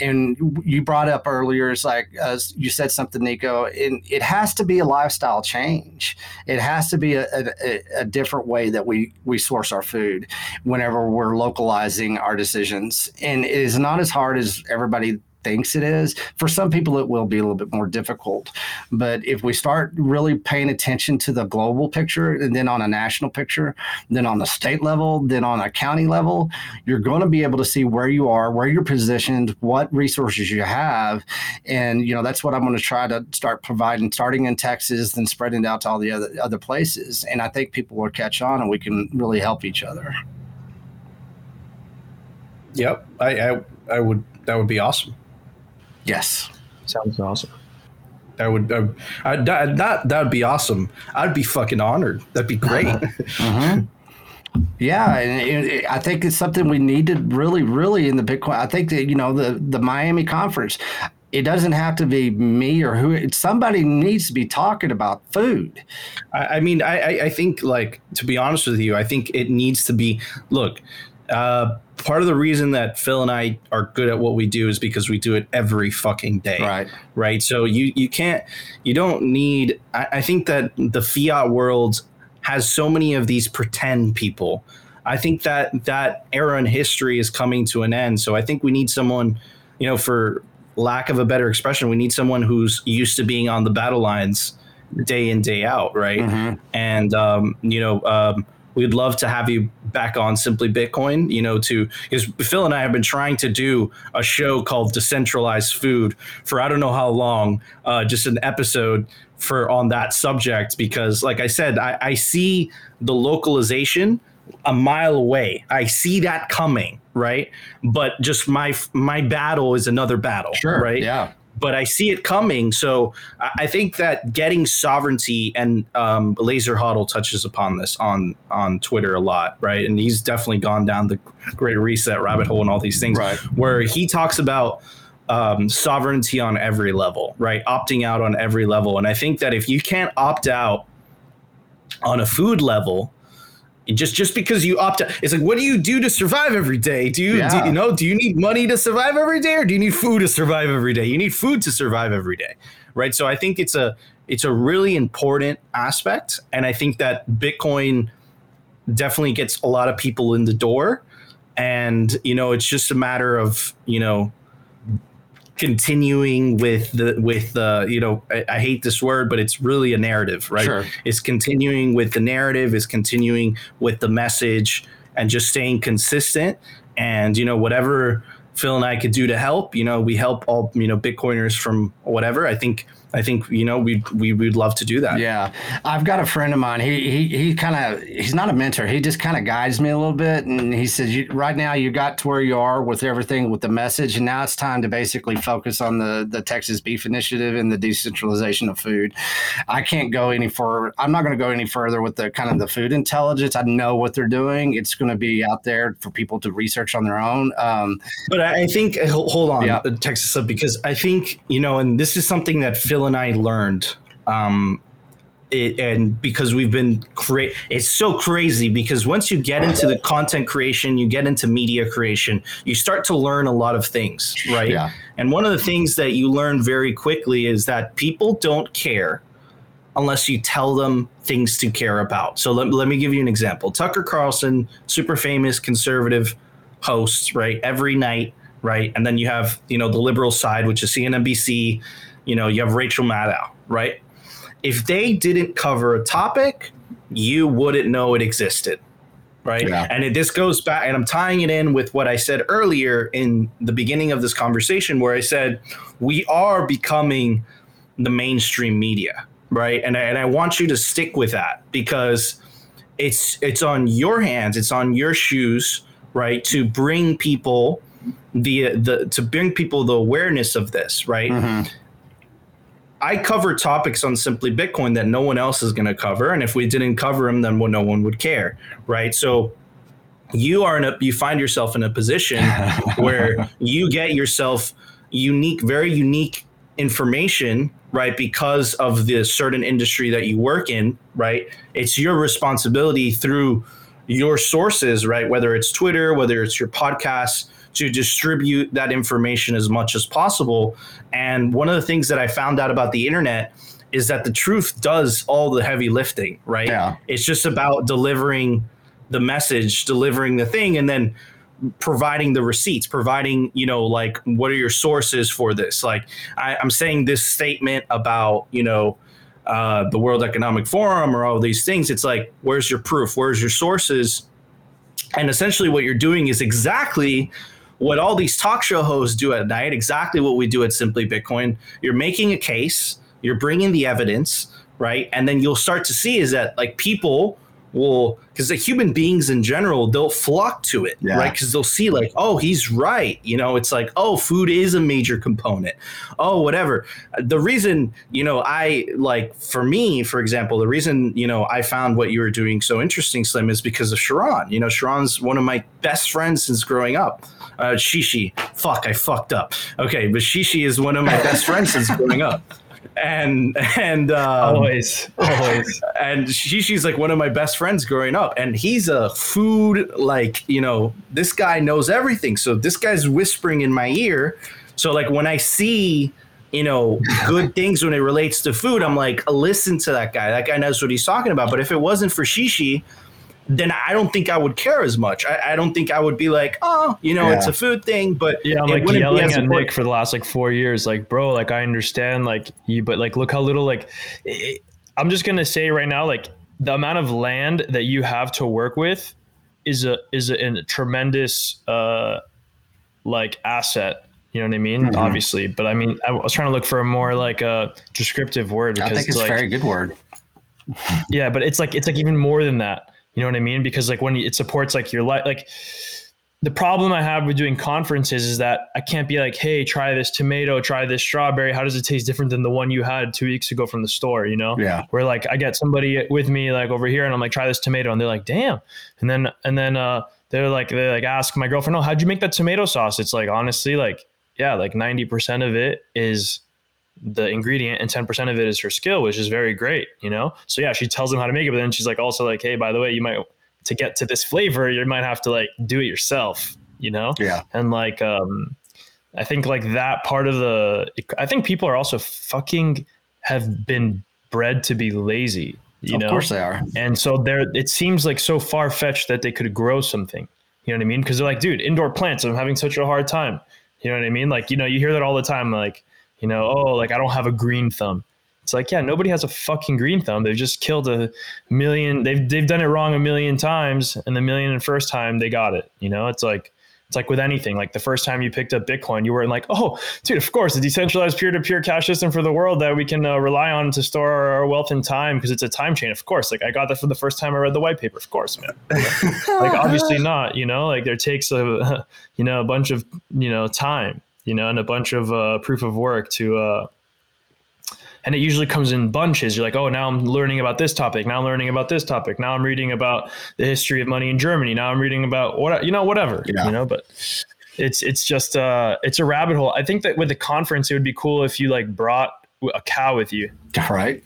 And you brought up earlier, it's like uh, you said something, Nico, and it has to be a lifestyle change. It has to be a, a, a different way that we, we source our food whenever we're localizing our decisions. And it is not as hard as everybody thinks it is. For some people, it will be a little bit more difficult. But if we start really paying attention to the global picture and then on a national picture, then on the state level, then on a county level, you're going to be able to see where you are, where you're positioned, what resources you have. And, you know, that's what I'm going to try to start providing, starting in Texas, then spreading out to all the other, other places. And I think people will catch on and we can really help each other. Yep, I, I I would that would be awesome. Yes. Sounds awesome. That would uh, I, that that that would be awesome. I'd be fucking honored. That'd be great. Mhm. Yeah, and it, it- I think it's something we need to really, really in the Bitcoin. I think that you know the the Miami conference. It doesn't have to be me or who. Somebody needs to be talking about food. I, I mean, I, I- I think, like, to be honest with you, I think it needs to be. Look, uh, part of the reason that Phil and I are good at what we do is because we do it every fucking day, Right. right? So you you can't, you don't need. I, I think that the fiat world has so many of these pretend people. I think that that era in history is coming to an end. So I think we need someone, you know, for lack of a better expression, we need someone who's used to being on the battle lines day in day out, right? Mhm. And um, you know, um, we'd love to have you back on Simply Bitcoin. You know, to because Phil and I have been trying to do a show called Decentralized Food for I don't know how long, uh, just an episode for on that subject because, like I said, I, I see the localization a mile away. I see that coming, right? But just my my battle is another battle, right? Yeah. But I see it coming. So I think that getting sovereignty and um, Laser Huddle touches upon this on on Twitter a lot, right? And he's definitely gone down the Great Reset rabbit hole and all these things, Right. where he talks about um, sovereignty on every level, right? Opting out on every level, and I think that if you can't opt out on a food level. Just just because you opt out, it's like, what do you do to survive every day? Do you, do you know? Do you need money to survive every day, or do you need food to survive every day? You need food to survive every day, right? So I think it's a it's a really important aspect, and I think that Bitcoin definitely gets a lot of people in the door, and you know, it's just a matter of you know continuing with the with the you know I, I hate this word but it's really a narrative right? Sure. is continuing with the narrative is continuing with the message and just staying consistent. And you know whatever phil and i could do to help you know we help all you know bitcoiners from whatever. I think I think you know we we would love to do that. Yeah, I've got a friend of mine. He he he kind of he's not a mentor. He just kind of guides me a little bit, and he says, you, "Right now, you got to where you are with everything with the message, and now it's time to basically focus on the the Texas Beef Initiative and the decentralization of food." I can't go any further. I'm not going to go any further with the kind of the food intelligence. I know what they're doing. It's going to be out there for people to research on their own. Um, but I think hold on, yeah. Texas because I think you know, and this is something that Phil and I learned. Um, it, and because we've been create it's so crazy because once you get into the content creation you get into media creation you start to learn a lot of things right yeah. and one of the things that you learn very quickly is that people don't care unless you tell them things to care about so let, let me give you an example tucker carlson super famous conservative hosts right every night right and then you have you know the liberal side which is cnnbc you know, you have Rachel Maddow, right? If they didn't cover a topic, you wouldn't know it existed, right? Yeah. And it, this goes back, and I'm tying it in with what I said earlier in the beginning of this conversation, where I said we are becoming the mainstream media, right? And and I want you to stick with that because it's it's on your hands, it's on your shoes, right, to bring people the the to bring people the awareness of this, right? Mm-hmm I cover topics on Simply Bitcoin that no one else is going to cover, and if we didn't cover them, then well, no one would care, right? So you are in a you find yourself in a position where you get yourself unique, very unique information, right? Because of the certain industry that you work in, right? It's your responsibility through your sources, right? Whether it's Twitter, whether it's your podcasts, to distribute that information as much as possible. And one of the things that I found out about the internet is that the truth does all the heavy lifting, right? Yeah. It's just about delivering the message, delivering the thing, and then providing the receipts, providing, you know, like what are your sources for this? Like I, am saying this statement about, you know, uh, the World Economic Forum or all these things. It's like, where's your proof? Where's your sources? And essentially, what you're doing is exactly what all these talk show hosts do at night, exactly what we do at Simply Bitcoin. You're making a case, you're bringing the evidence, right? And then you'll start to see is that like people will because the human beings in general they'll flock to it yeah. right? Because they'll see like oh he's right. You know it's like oh food is a major component. Oh whatever. The reason you know i like for me for example the reason you know i found what you were doing so interesting slim is because of sharon. You know sharon's one of my best friends since growing up. Uh, shishi. Fuck i fucked up. Okay but shishi is one of my best friends since growing up and and um, always always. and Shishi's like one of my best friends growing up and he's a food like you know this guy knows everything. So this guy's whispering in my ear. So like when I see you know good things when it relates to food I'm like listen to that guy. That guy knows what he's talking about. But if it wasn't for Shishi then I don't think I would care as much. I, I don't think I would be like, oh, you know, yeah. it's a food thing. But yeah, I'm like yelling at Nick for the last like four years, like, bro, like I understand, like you, but like look how little, like, it, I'm just gonna say right now, like the amount of land that you have to work with is a is a, a tremendous uh like asset. You know what I mean? Mm-hmm. Obviously, but I mean, I was trying to look for a more like a descriptive word because I think it's like, a very good word. yeah, but it's like it's like even more than that you know what I mean? Because like when it supports like your life, like the problem I have with doing conferences is that I can't be like, hey, try this tomato, try this strawberry. How does it taste different than the one you had two weeks ago from the store? You know? Yeah. Where like I get somebody with me like over here and I'm like, try this tomato, and they're like, damn. And then and then uh they're like they like ask my girlfriend, oh, how'd you make that tomato sauce? It's like honestly, like, yeah, like 90% of it is the ingredient and 10% of it is her skill, which is very great, you know? So yeah, she tells them how to make it, but then she's like also like, hey, by the way, you might to get to this flavor, you might have to like do it yourself, you know? Yeah. And like um I think like that part of the I think people are also fucking have been bred to be lazy, you of know? Of course they are. And so there it seems like so far fetched that they could grow something. You know what I mean? Because they're like, dude, indoor plants, I'm having such a hard time. You know what I mean? Like, you know, you hear that all the time, like, you know, oh, like I don't have a green thumb. It's like, yeah, nobody has a fucking green thumb. They've just killed a million. They've they've done it wrong a million times, and the million and first time they got it. You know, it's like It's like with anything. Like the first time you picked up Bitcoin, you weren't like, "Oh, dude, of course, a decentralized peer-to-peer cash system for the world that we can uh, rely on to store our wealth in time because it's a time chain." Of course, like I got that for the first time I read the white paper. Of course, man. like obviously not. You know, like there takes a you know a bunch of you know time, you know, and a bunch of uh, proof of work to. Uh, and it usually comes in bunches. You're like, oh, now I'm learning about this topic. Now I'm learning about this topic. Now I'm reading about the history of money in Germany. Now I'm reading about what you know, whatever. Yeah. You know, but it's it's just uh it's a rabbit hole. I think that with the conference, it would be cool if you like brought a cow with you. Right.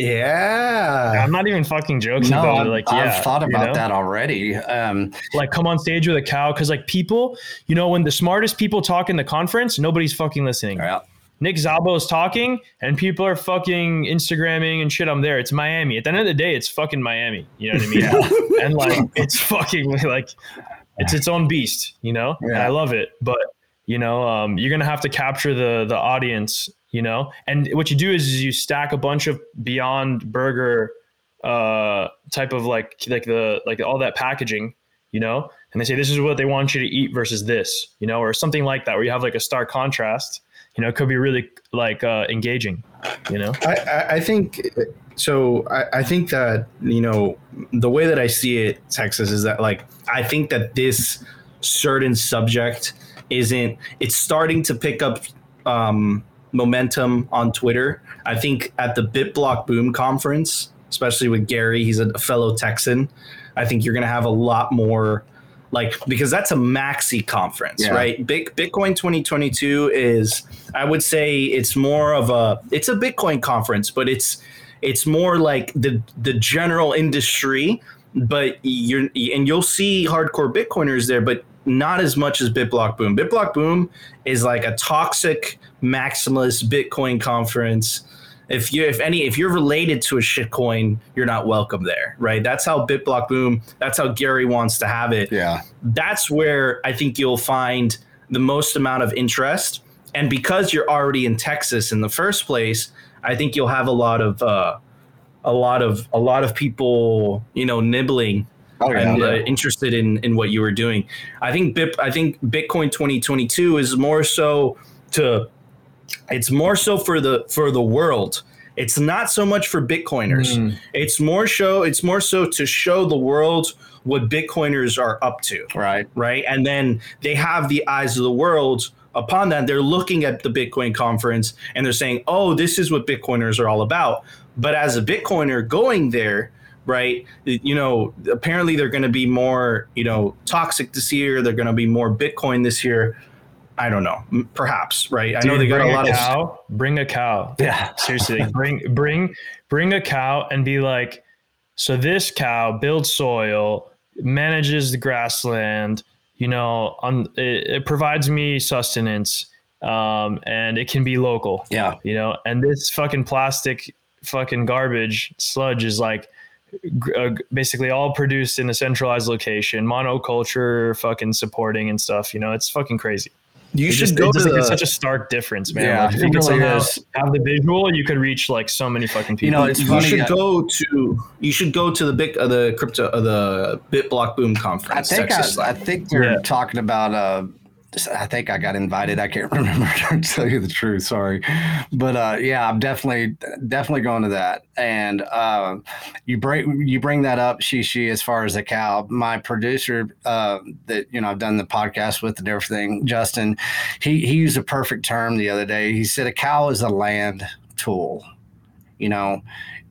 Yeah. I'm not even fucking joking No, about I've, it. Like, I've thought you about know? that already. Um, Like, come on stage with a cow because like people, you know, when the smartest people talk in the conference, nobody's fucking listening. yeah. Nick Szabo is talking and people are fucking Instagramming and shit. I'm there. It's Miami. At the end of the day, it's fucking Miami. You know what I mean? and like, it's fucking like, it's its own beast, you know? And I love it. But, you know, um, you're going to have to capture the, the audience, you know? And what you do is, is you stack a bunch of Beyond Burger uh, type of like, like the, like all that packaging, you know? And they say, this is what they want you to eat versus this, you know, or something like that, where you have like a stark contrast you know, it could be really like uh, engaging, you know? I, I, think so. I, I think that, you know, the way that I see it, Texas, is that like, I think that this certain subject isn't, it's starting to pick up um, momentum on Twitter. I think at the BitBlock Boom conference, especially with Gary, he's a fellow Texan. I think you're going to have a lot more like because that's a maxi conference, Yeah. right? Big Bitcoin 2022 is I would say it's more of a it's a Bitcoin conference, but it's it's more like the the general industry, but you're and you'll see hardcore Bitcoiners there, but not as much as BitBlock Boom. BitBlock Boom is like a toxic maximalist Bitcoin conference. If you if any if you're related to a shitcoin, you're not welcome there, right? That's how BitBlock Boom, that's how Gary wants to have it Yeah. that's where I think you'll find the most amount of interest. And because you're already in Texas in the first place, I think you'll have a lot of uh, a lot of a lot of people, you know, nibbling Oh, yeah. and uh, interested in in what you were doing. I think Bip, I think Bitcoin 2022 is more so to it's more so for the for the world. It's not so much for Bitcoiners. Hmm. It's more show it's more so to show the world what Bitcoiners are up to right. right? And then they have the eyes of the world upon that. They're looking at the Bitcoin conference and they're saying, oh, this is what Bitcoiners are all about. But as a Bitcoiner going there, right, you know, apparently they're going to be more, you know, toxic this year. They're going to be more Bitcoin this year. I don't know, perhaps, right? I know Dude, they got a lot of. cow. Bring a cow. Yeah. Seriously, bring bring bring a cow and be like, so this cow builds soil, manages the grassland. You know, on it, it provides me sustenance, um, and it can be local. Yeah. You know, and this fucking plastic, fucking garbage sludge is like. uh, basically all produced in a centralized location monoculture fucking supporting and stuff you know it's fucking crazy You it should just, go it to just, like, the, it's such a stark difference, man. Yeah, like, if you could really somehow is. have the visual, you could reach like so many fucking people. You know, it's you funny. should uh, go to you should go to the big uh, the crypto uh, the BitBlock Boom conference. I conference. think Texas I, I think we're Yeah. talking about. Uh, I think I got invited. I can't remember to tell you the truth. Sorry, but uh, yeah, I'm definitely definitely going to that. And uh, you bring you bring that up, Shishi, as far as the cow. My producer uh, that you know I've done the podcast with and everything, Justin, he he used a perfect term the other day. He said a cow is a land tool. You know,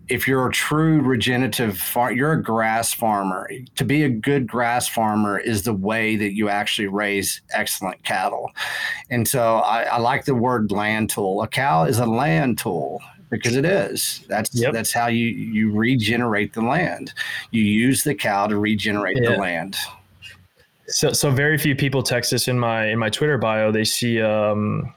if you're a true regenerative farm, you're a grass farmer. To be a good grass farmer is the way that you actually raise excellent cattle. And so I, I like the word land tool. A cow is a land tool because it is. That's Yep. that's how you you regenerate the land. You use the cow to regenerate Yeah. the land. so, so very few people text this in my in my Twitter bio. They see um,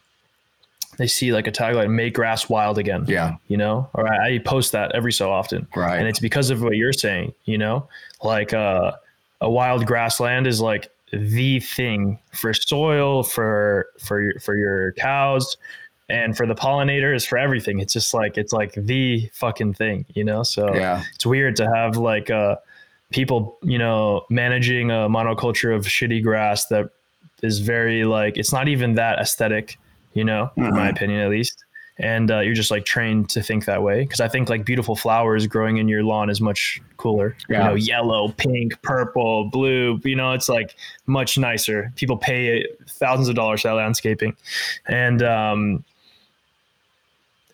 they see like a tagline, "Make grass wild again." Yeah, you know, or I, I post that every so often, right. and it's because of what you're saying. You know, like uh, a wild grassland is like the thing for soil, for for your for your cows, and for the pollinators, for everything. It's just like it's like the fucking thing. You know, so yeah, it's weird to have like uh people you know managing a monoculture of shitty grass that is very like it's not even that aesthetic, you know, in my Mhm. opinion at least. And uh, you're just like trained to think that way because I think like beautiful flowers growing in your lawn is much cooler. Yeah. You know, yellow, pink, purple, blue. You know, it's like much nicer. People pay thousands of dollars for that landscaping, and um,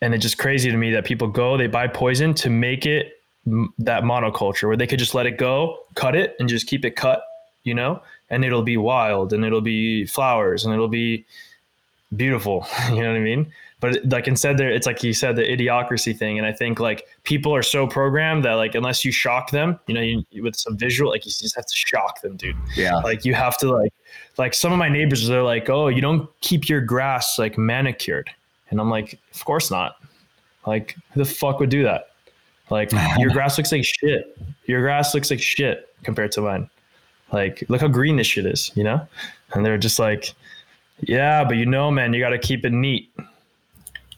and it's just crazy to me that people go they buy poison to make it m- that monoculture where they could just let it go, cut it, and just keep it cut. You know, and it'll be wild, and it'll be flowers, and it'll be beautiful. You know what I mean? But like instead, there it's like you said the idiocracy thing, and I think like people are so programmed that like unless you shock them, you know, you, with some visual, like you just have to shock them, dude. Yeah. Like you have to like like some of my neighbors they're like, oh, you don't keep your grass like manicured, and I'm like, of course not. Like who the fuck would do that? Like your grass looks like shit. Your grass looks like shit compared to mine. Like look how green this shit is, you know? And they're just like, yeah, but you know, man, you got to keep it neat.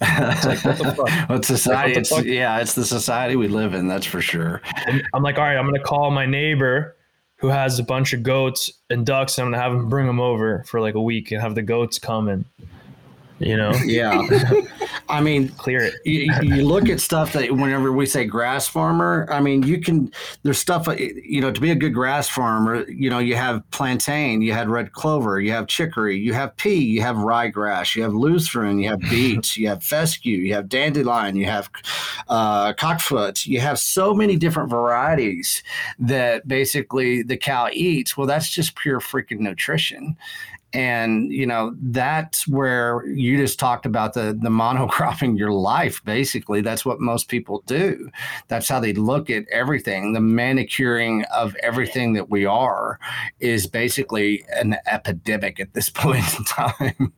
It's like, what the fuck? Well, it's society. the it's, yeah, it's the society we live in. That's for sure. And I'm like, all right, I'm gonna call my neighbor who has a bunch of goats and ducks. And I'm gonna have him bring them over for like a week and have the goats come and, you know, Yeah. I mean, clear it. you, you look at stuff that whenever we say grass farmer, I mean, you can, there's stuff, uh, you know, to be a good grass farmer, you know, you have plantain, you had red clover, you have chicory, you have pea, you have ryegrass, you have lucerne, you have beets, you have fescue, you have dandelion, you have uh, cockfoot, you have so many different varieties that basically the cow eats. Well, that's just pure freaking nutrition and you know that's where you just talked about the the monocropping your life basically. That's what most people do. That's how they look at everything. The manicuring of everything that we are is basically an epidemic at this point in time.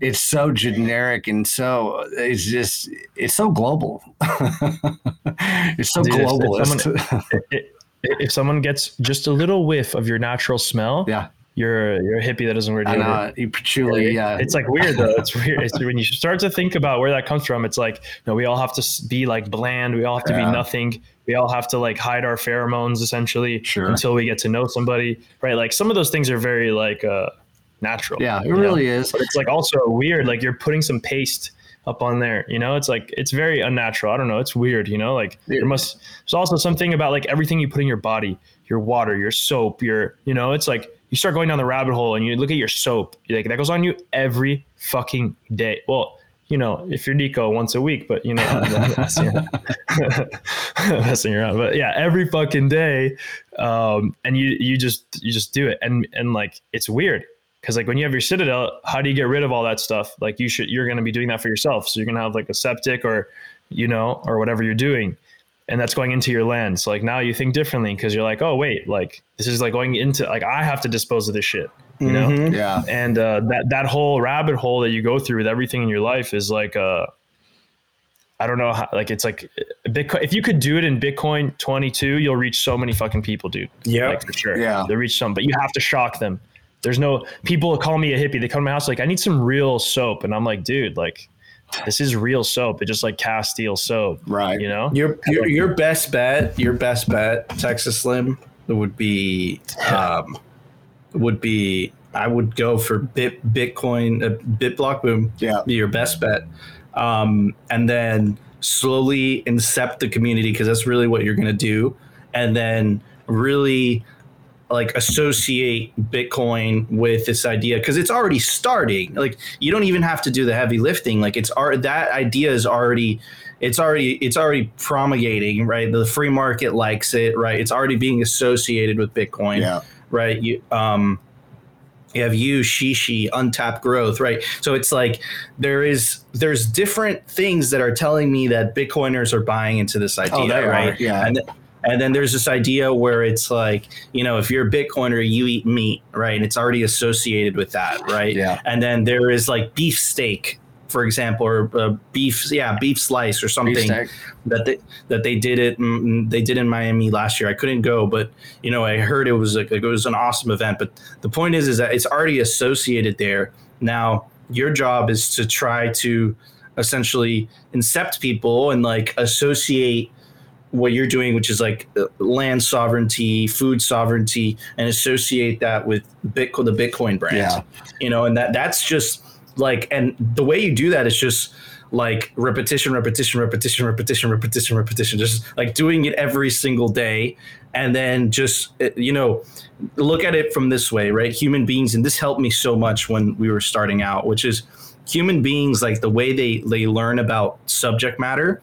It's so generic and so it's just it's so global. It's so Dude, if- if globalist If someone gets just a little whiff of your natural smell, yeah you're you're a hippie that doesn't wear i deodorant. know you patchouli yeah It's like weird though. It's weird. It's when you start to think about where that comes from. It's like, no, we all have to be like bland. We all have to Yeah. be nothing. We all have to like hide our pheromones essentially Sure. until we get to know somebody, right? Like some of those things are very like uh, natural. yeah it you know? really is But it's like also weird. Like you're putting some paste up on there. You know, it's like it's very unnatural. I don't know. It's weird. You know, like there must. There's also something about like everything you put in your body, your water, your soap, your. You know, it's like you start going down the rabbit hole and you look at your soap. Like that goes on you every fucking day. Well. You know, if you're Nico once a week, but you know, messing around. But yeah, every fucking day, um, and you you just you just do it, and and like it's weird because like when you have your citadel how do you get rid of all that stuff like you should you're going to be doing that for yourself so you're going to have like a septic or you know or whatever you're doing and that's going into your land so like now you think differently because you're like oh wait like this is like going into like i have to dispose of this shit you know Mhm. yeah and uh, that that whole rabbit hole that you go through with everything in your life is like uh I don't know how like it's like Bitcoin. If you could do it in Bitcoin 22, you'll reach so many fucking people, dude. Yeah. like for sure. Yeah. they'll reach some, but you have to shock them. There's no people call me a hippie. They come to my house like, I need some real soap, and I'm like, dude, like this is real soap. It's just like Castile soap, right you know? Your, your your best bet, your best bet, Texas Slim would be um, would be I would go for Bit Bitcoin uh, BitBlock Boom. Yeah. be your best bet, um, and then slowly incept the community because that's really what you're gonna do, and then really like associate Bitcoin with this idea because it's already starting. Like you don't even have to do the heavy lifting. Like it's already that idea is already it's already it's already promulgating, right? The free market likes it, right? It's already being associated with Bitcoin, yeah right? You um you have you, Shishi, untapped growth, right? So it's like there is there's different things that are telling me that Bitcoiners are buying into this idea, Oh, they are, right? yeah. And and then there's this idea where it's like, you know, if you're a Bitcoiner, you eat meat, right? And it's already associated with that, right? Yeah. And then there is like beef steak, for example, or uh, beef, yeah, beef slice or something that they that they did it mm, they did in Miami last year. I couldn't go, but you know I heard it was like, it was an awesome event. But the point is is that it's already associated there. Now your job is to try to essentially incept people and like associate what you're doing, which is like uh, land sovereignty, food sovereignty, and associate that with Bitcoin, the Bitcoin brand. Yeah. You know, and that that's just like, and the way you do that is just like repetition, repetition, repetition, repetition, repetition, repetition, just like doing it every single day. And then just, uh, you know, look at it from this way, right? Human beings, and this helped me so much when we were starting out, which is human beings, like the way they, they learn about subject matter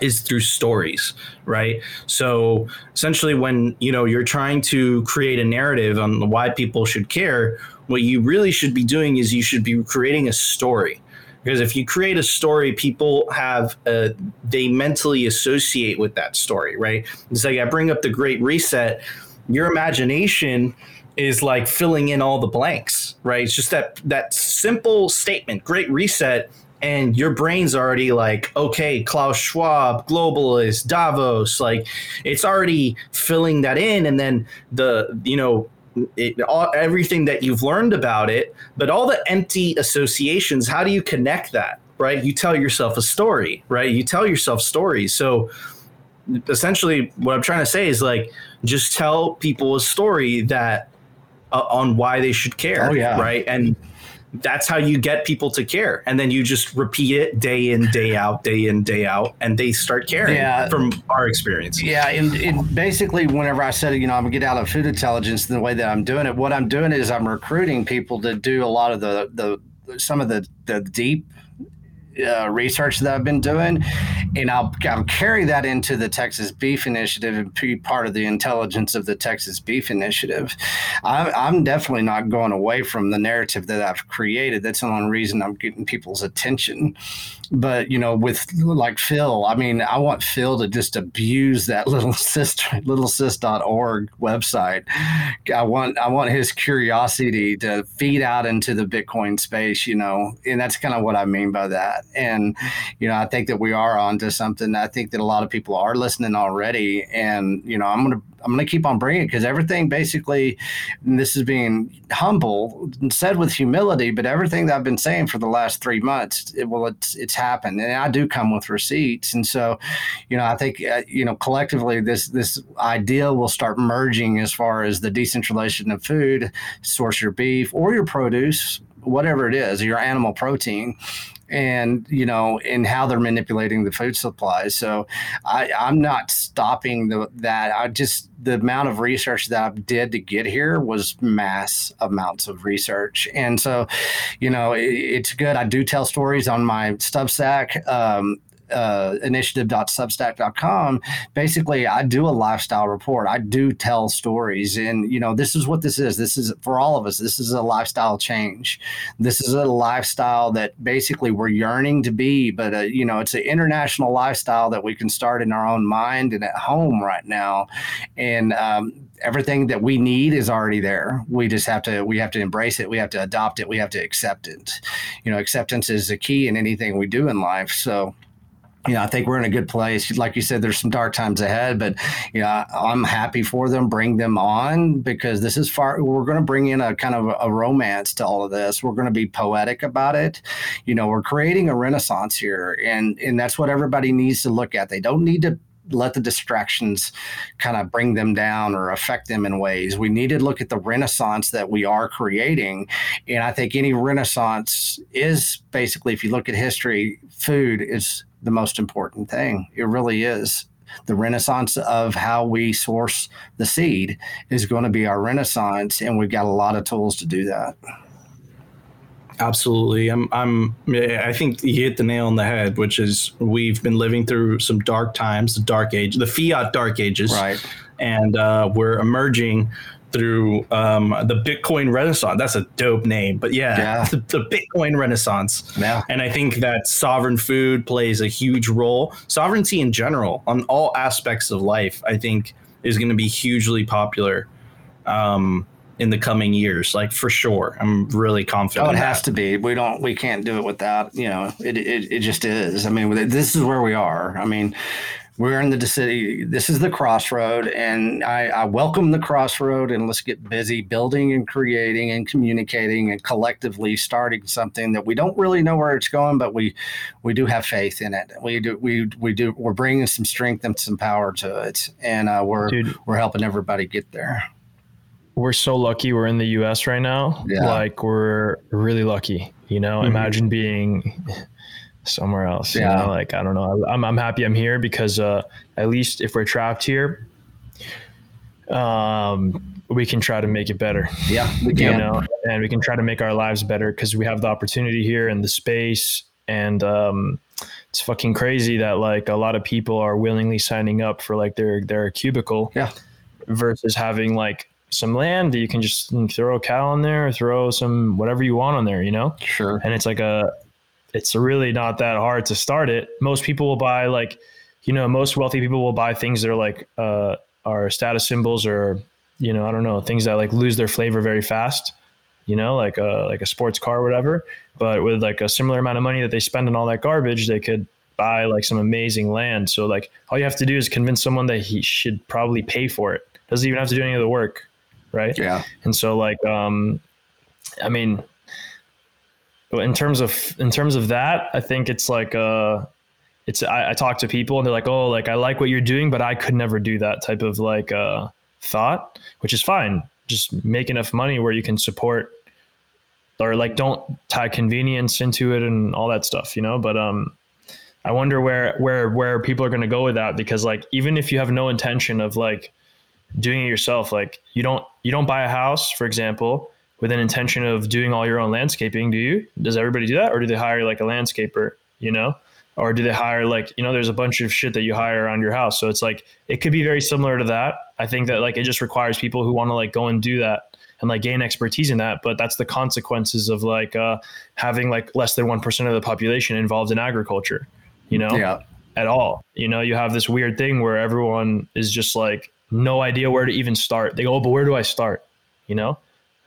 is through stories right? So essentially when you know you're trying to create a narrative on why people should care what you really should be doing is you should be creating a story. Because if you create a story people have uh, they mentally associate with that story right? It's like i bring up the great reset. Your imagination is like filling in all the blanks right? It's just that that simple statement great reset and your brain's already like, okay, Klaus Schwab, globalist, Davos, like it's already filling that in, and then the you know. It, all, everything that you've learned about it, but all the empty associations, how do you connect that? Right? You tell yourself a story, right? You tell yourself stories. So essentially, what I'm trying to say is like, just tell people a story that uh, on why they should care. Oh, yeah. Right. And that's how you get people to care and then you just repeat it day in day out day in day out and they start caring Yeah. from our experience Yeah, and, and basically, whenever I said, you know, I'm gonna get out of food intelligence in the way that I'm doing it, what I'm doing is I'm recruiting people to do a lot of the the some of the the deep uh, research that I've been doing, and I'll I'll carry that into the Texas Beef Initiative and be part of the intelligence of the Texas Beef Initiative. I'm, I'm definitely not going away from the narrative that I've created. That's the only reason I'm getting people's attention. But you know, with like Phil, I mean, I want Phil to just abuse that little sister, littlesis.org website. I want I want his curiosity to feed out into the Bitcoin space, you know, and that's kind of what I mean by that. And you know, I think that we are onto something. I think that a lot of people are listening already, and you know, I'm gonna I'm gonna keep on bringing it because everything basically, this is being humble said with humility, but everything that I've been saying for the last three months, it, well, it's it's happened, and I do come with receipts, and so, you know, I think uh, you know collectively this this idea will start merging as far as the decentralization of food, source your beef or your produce, whatever it is, your animal protein and you know in how they're manipulating the food supply. So i i'm not stopping the that. I just the amount of research that i did to get here was mass amounts of research. And so you know it, it's good. I do tell stories on my substack. Um, uh, initiative.substack.com basically i do a lifestyle report. I do tell stories and you know this is what this is. This is for all of us this is a lifestyle change. This is a lifestyle that basically we're yearning to be but uh, you know it's an international lifestyle that we can start in our own mind and at home right now. And um, everything that we need is already there. We just have to we have to embrace it. We have to adopt it. We have to accept it. You know acceptance is the key in anything we do in life. So you know, I think we're in a good place. Like you said, there's some dark times ahead, but you know, I'm happy for them. Bring them on because this is far. We're going to bring in a kind of a romance to all of this. We're going to be poetic about it. You know, we're creating a renaissance here, and and that's what everybody needs to look at. They don't need to let the distractions kind of bring them down or affect them in ways. We need to look at the renaissance that we are creating. And I think any renaissance is basically, if you look at history, food is the most important thing. It really is. The renaissance of how we source the seed is going to be our renaissance, and we've got a lot of tools to do that. absolutely i'm i'm i think you hit the nail on the head which is we've been living through some dark times the dark age the fiat dark ages Right. and uh, we're emerging through um, the Bitcoin Renaissance. That's a dope name, but yeah, Yeah. The, the Bitcoin Renaissance. Yeah. And I think that sovereign food plays a huge role. Sovereignty in general, on all aspects of life, I think is going to be hugely popular um, in the coming years. Like for sure, I'm really confident. Oh, it has that. to be. We don't. We can't do it without. You know, it. It, it just is. I mean, this is where we are. I mean, we're in the city. This is the crossroad, and I, I, welcome the crossroad. And let's get busy building and creating and communicating and collectively starting something that we don't really know where it's going, but we we do have faith in it. We do we we do we're bringing some strength and some power to it, and uh, we're Dude, we're helping everybody get there. We're so lucky. We're in the U.S. right now. Yeah. Like we're really lucky. You know, mm-hmm. imagine being somewhere else. Yeah. You know? Like I don't know. I'm I'm happy I'm here because uh, at least if we're trapped here, um, we can try to make it better. Yeah, we can. You know, and we can try to make our lives better because we have the opportunity here and the space. And um, it's fucking crazy that like a lot of people are willingly signing up for like their their cubicle. Yeah. Versus having like some land that you can just throw a cow on there, or throw some whatever you want on there, you know? Sure. And it's like a it's really not that hard to start it. Most people will buy like, you know, most wealthy people will buy things that are like uh, are status symbols or, you know, I don't know, things that like lose their flavor very fast. You know, like a like a sports car or whatever. But with like a similar amount of money that they spend on all that garbage, they could buy like some amazing land. So like all you have to do is convince someone that he should probably pay for it. Doesn't even have to do any of the work, right? Yeah. And so like um, I mean, in terms of in terms of that, I think it's like uh it's I, I, talk to people and they're like, oh, like I like what you're doing, but I could never do that type of like uh thought, which is fine. Just make enough money where you can support or like don't tie convenience into it and all that stuff, you know. But um I wonder where where where people are gonna go with that because like even if you have no intention of like doing it yourself, like you don't you don't buy a house, for example, with an intention of doing all your own landscaping, do you? Does everybody do that? Or do they hire like a landscaper, you know? Or do they hire like, you know, there's a bunch of shit that you hire around your house. So it's like, it could be very similar to that. I think that like it just requires people who want to like go and do that and like gain expertise in that. But that's the consequences of like uh, having like less than 1% of the population involved in agriculture, you know? Yeah. At all. You know, you have this weird thing where everyone is just like, no idea where to even start. They go, oh, but where do I start? You know?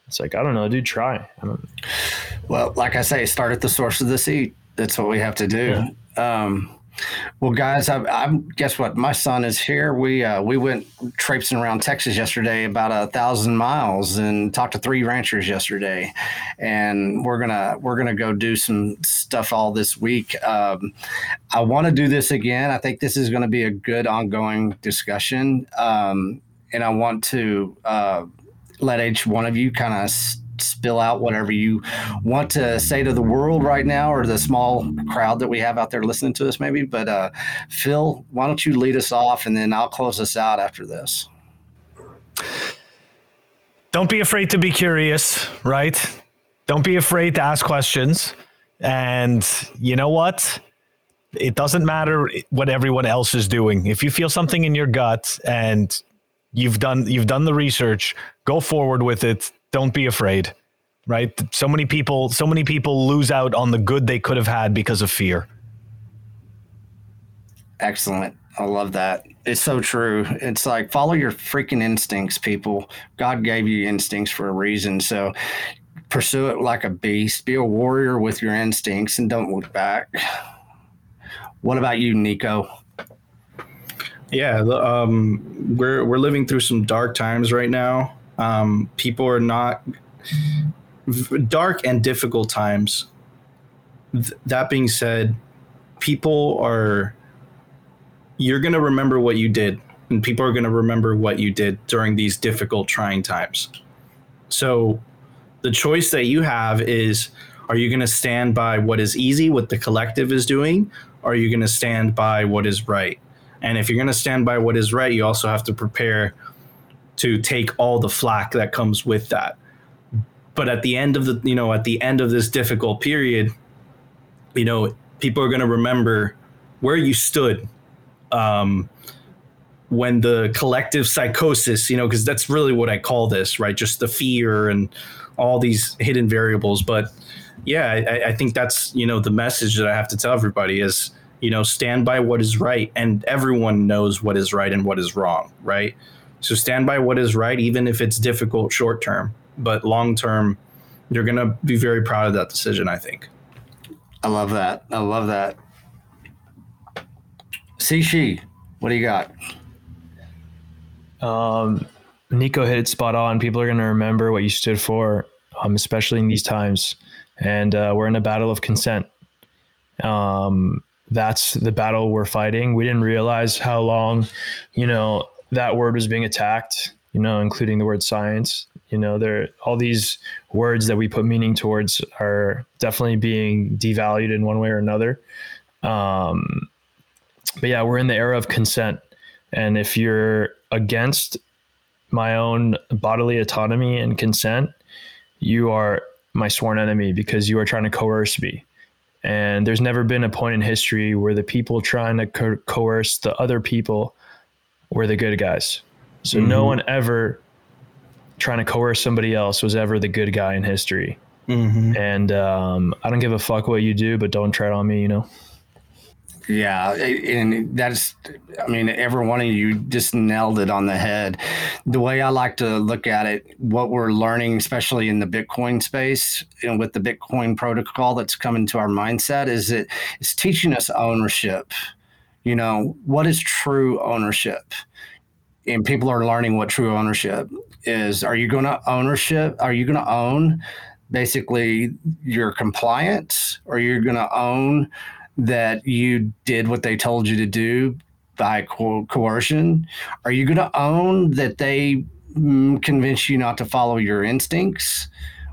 It's like I don't know, dude. Try. Well, like I say, start at the source of the seed. That's what we have to do. Yeah. Um, well, guys, I, I'm guess what? My son is here. We uh, we went traipsing around Texas yesterday, about a thousand miles, and talked to three ranchers yesterday. And we're gonna we're gonna go do some stuff all this week. Um, I want to do this again. I think this is going to be a good ongoing discussion, um, and I want to. Uh, let each one of you kind of spill out whatever you want to say to the world right now or the small crowd that we have out there listening to us maybe but uh, phil why don't you lead us off and then i'll close us out after this. Don't be afraid to be curious right? Don't be afraid to ask questions. And you know what? It doesn't matter what everyone else is doing. If you feel something in your gut and you've done you've done the research go forward with it don't be afraid right? So many people so many people lose out on the good they could have had because of fear. Excellent. I love that. It's so true. It's like follow your freaking instincts people. God gave you instincts for a reason so pursue it like a beast. Be a warrior with your instincts and don't look back. What about you nico yeah, um, we're we're living through some dark times right now. Um, people are not dark and difficult times. Th- that being said, people are. You're gonna remember what you did, and people are gonna remember what you did during these difficult, trying times. So, the choice that you have is: Are you gonna stand by what is easy, what the collective is doing? Or are you gonna stand by what is right? And if you're going to stand by what is right, you also have to prepare to take all the flack that comes with that. But at the end of the, you know, at the end of this difficult period, you know, people are going to remember where you stood um, when the collective psychosis, you know, because that's really what I call this, right? Just the fear and all these hidden variables. But yeah, I, I think that's, you know, the message that I have to tell everybody is, you know stand by what is right and everyone knows what is right and what is wrong right so stand by what is right even if it's difficult short term but long term you're going to be very proud of that decision i think i love that i love that Shishi What do you got? Um, Nico hit it spot on. People are going to remember what you stood for, um, especially in these times. And uh, we're in a battle of consent. Um, that's the battle we're fighting. We didn't realize how long, you know, that word was being attacked. You know, including the word science. You know, there all these words that we put meaning towards are definitely being devalued in one way or another. Um, but yeah, we're in the era of consent, and if you're against my own bodily autonomy and consent, you are my sworn enemy because you are trying to coerce me. And there's never been a point in history where the people trying to co- coerce the other people were the good guys. So mm-hmm. no one ever trying to coerce somebody else was ever the good guy in history. Mm-hmm. And um, I don't give a fuck what you do, but don't tread on me, you know? Yeah, and that's, I mean, every one of you just nailed it on the head. The way I like to look at it, what we're learning, especially in the Bitcoin space and with the Bitcoin protocol that's coming to our mindset, is it's teaching us ownership. You know, what is true ownership? And people are learning what true ownership is. Are you going to ownership? Are you going to own basically your compliance or you're going to own that you did what they told you to do by co- coercion? Are you going to own that they mm, convince you not to follow your instincts?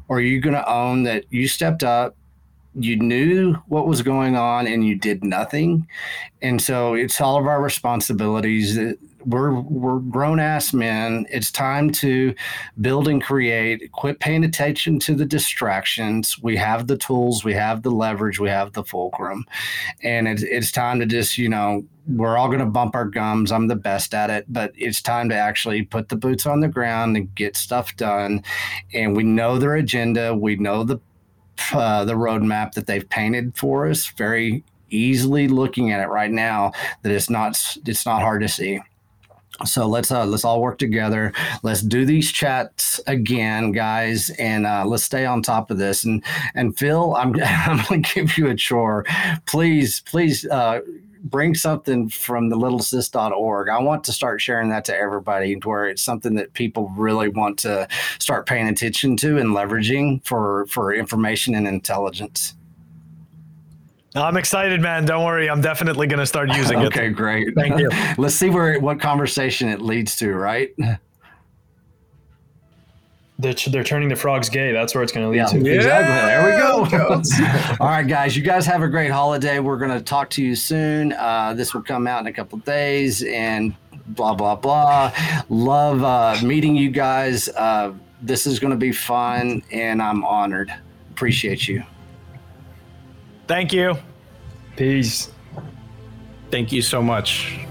Or are you going to own that you stepped up, you knew what was going on, and you did nothing? And so it's all of our responsibilities that we're we're grown ass men. It's time to build and create. Quit paying attention to the distractions. We have the tools, we have the leverage, we have the fulcrum, and it's it's time to just you know we're all going to bump our gums. I'm the best at it, but it's time to actually put the boots on the ground and get stuff done. And we know their agenda. We know the uh, the roadmap that they've painted for us very easily looking at it right now that it's not it's not hard to see so let's uh let's all work together let's do these chats again guys and uh let's stay on top of this and and phil i'm i'm gonna give you a chore please please uh bring something from the littlesis.org. I want to start sharing that to everybody where it's something that people really want to start paying attention to and leveraging for for information and intelligence. I'm excited, man. Don't worry. I'm definitely going to start using it. Okay, great. Thank you. Let's see where what conversation it leads to, right? They're, they're turning the frogs gay. That's where it's going to lead yeah, to. Exactly. There we go. All right, guys. You guys have a great holiday. We're going to talk to you soon. Uh, this will come out in a couple days and blah, blah, blah. Love uh, meeting you guys. Uh, this is going to be fun, and I'm honored. Appreciate you. Thank you. Peace. Thank you so much.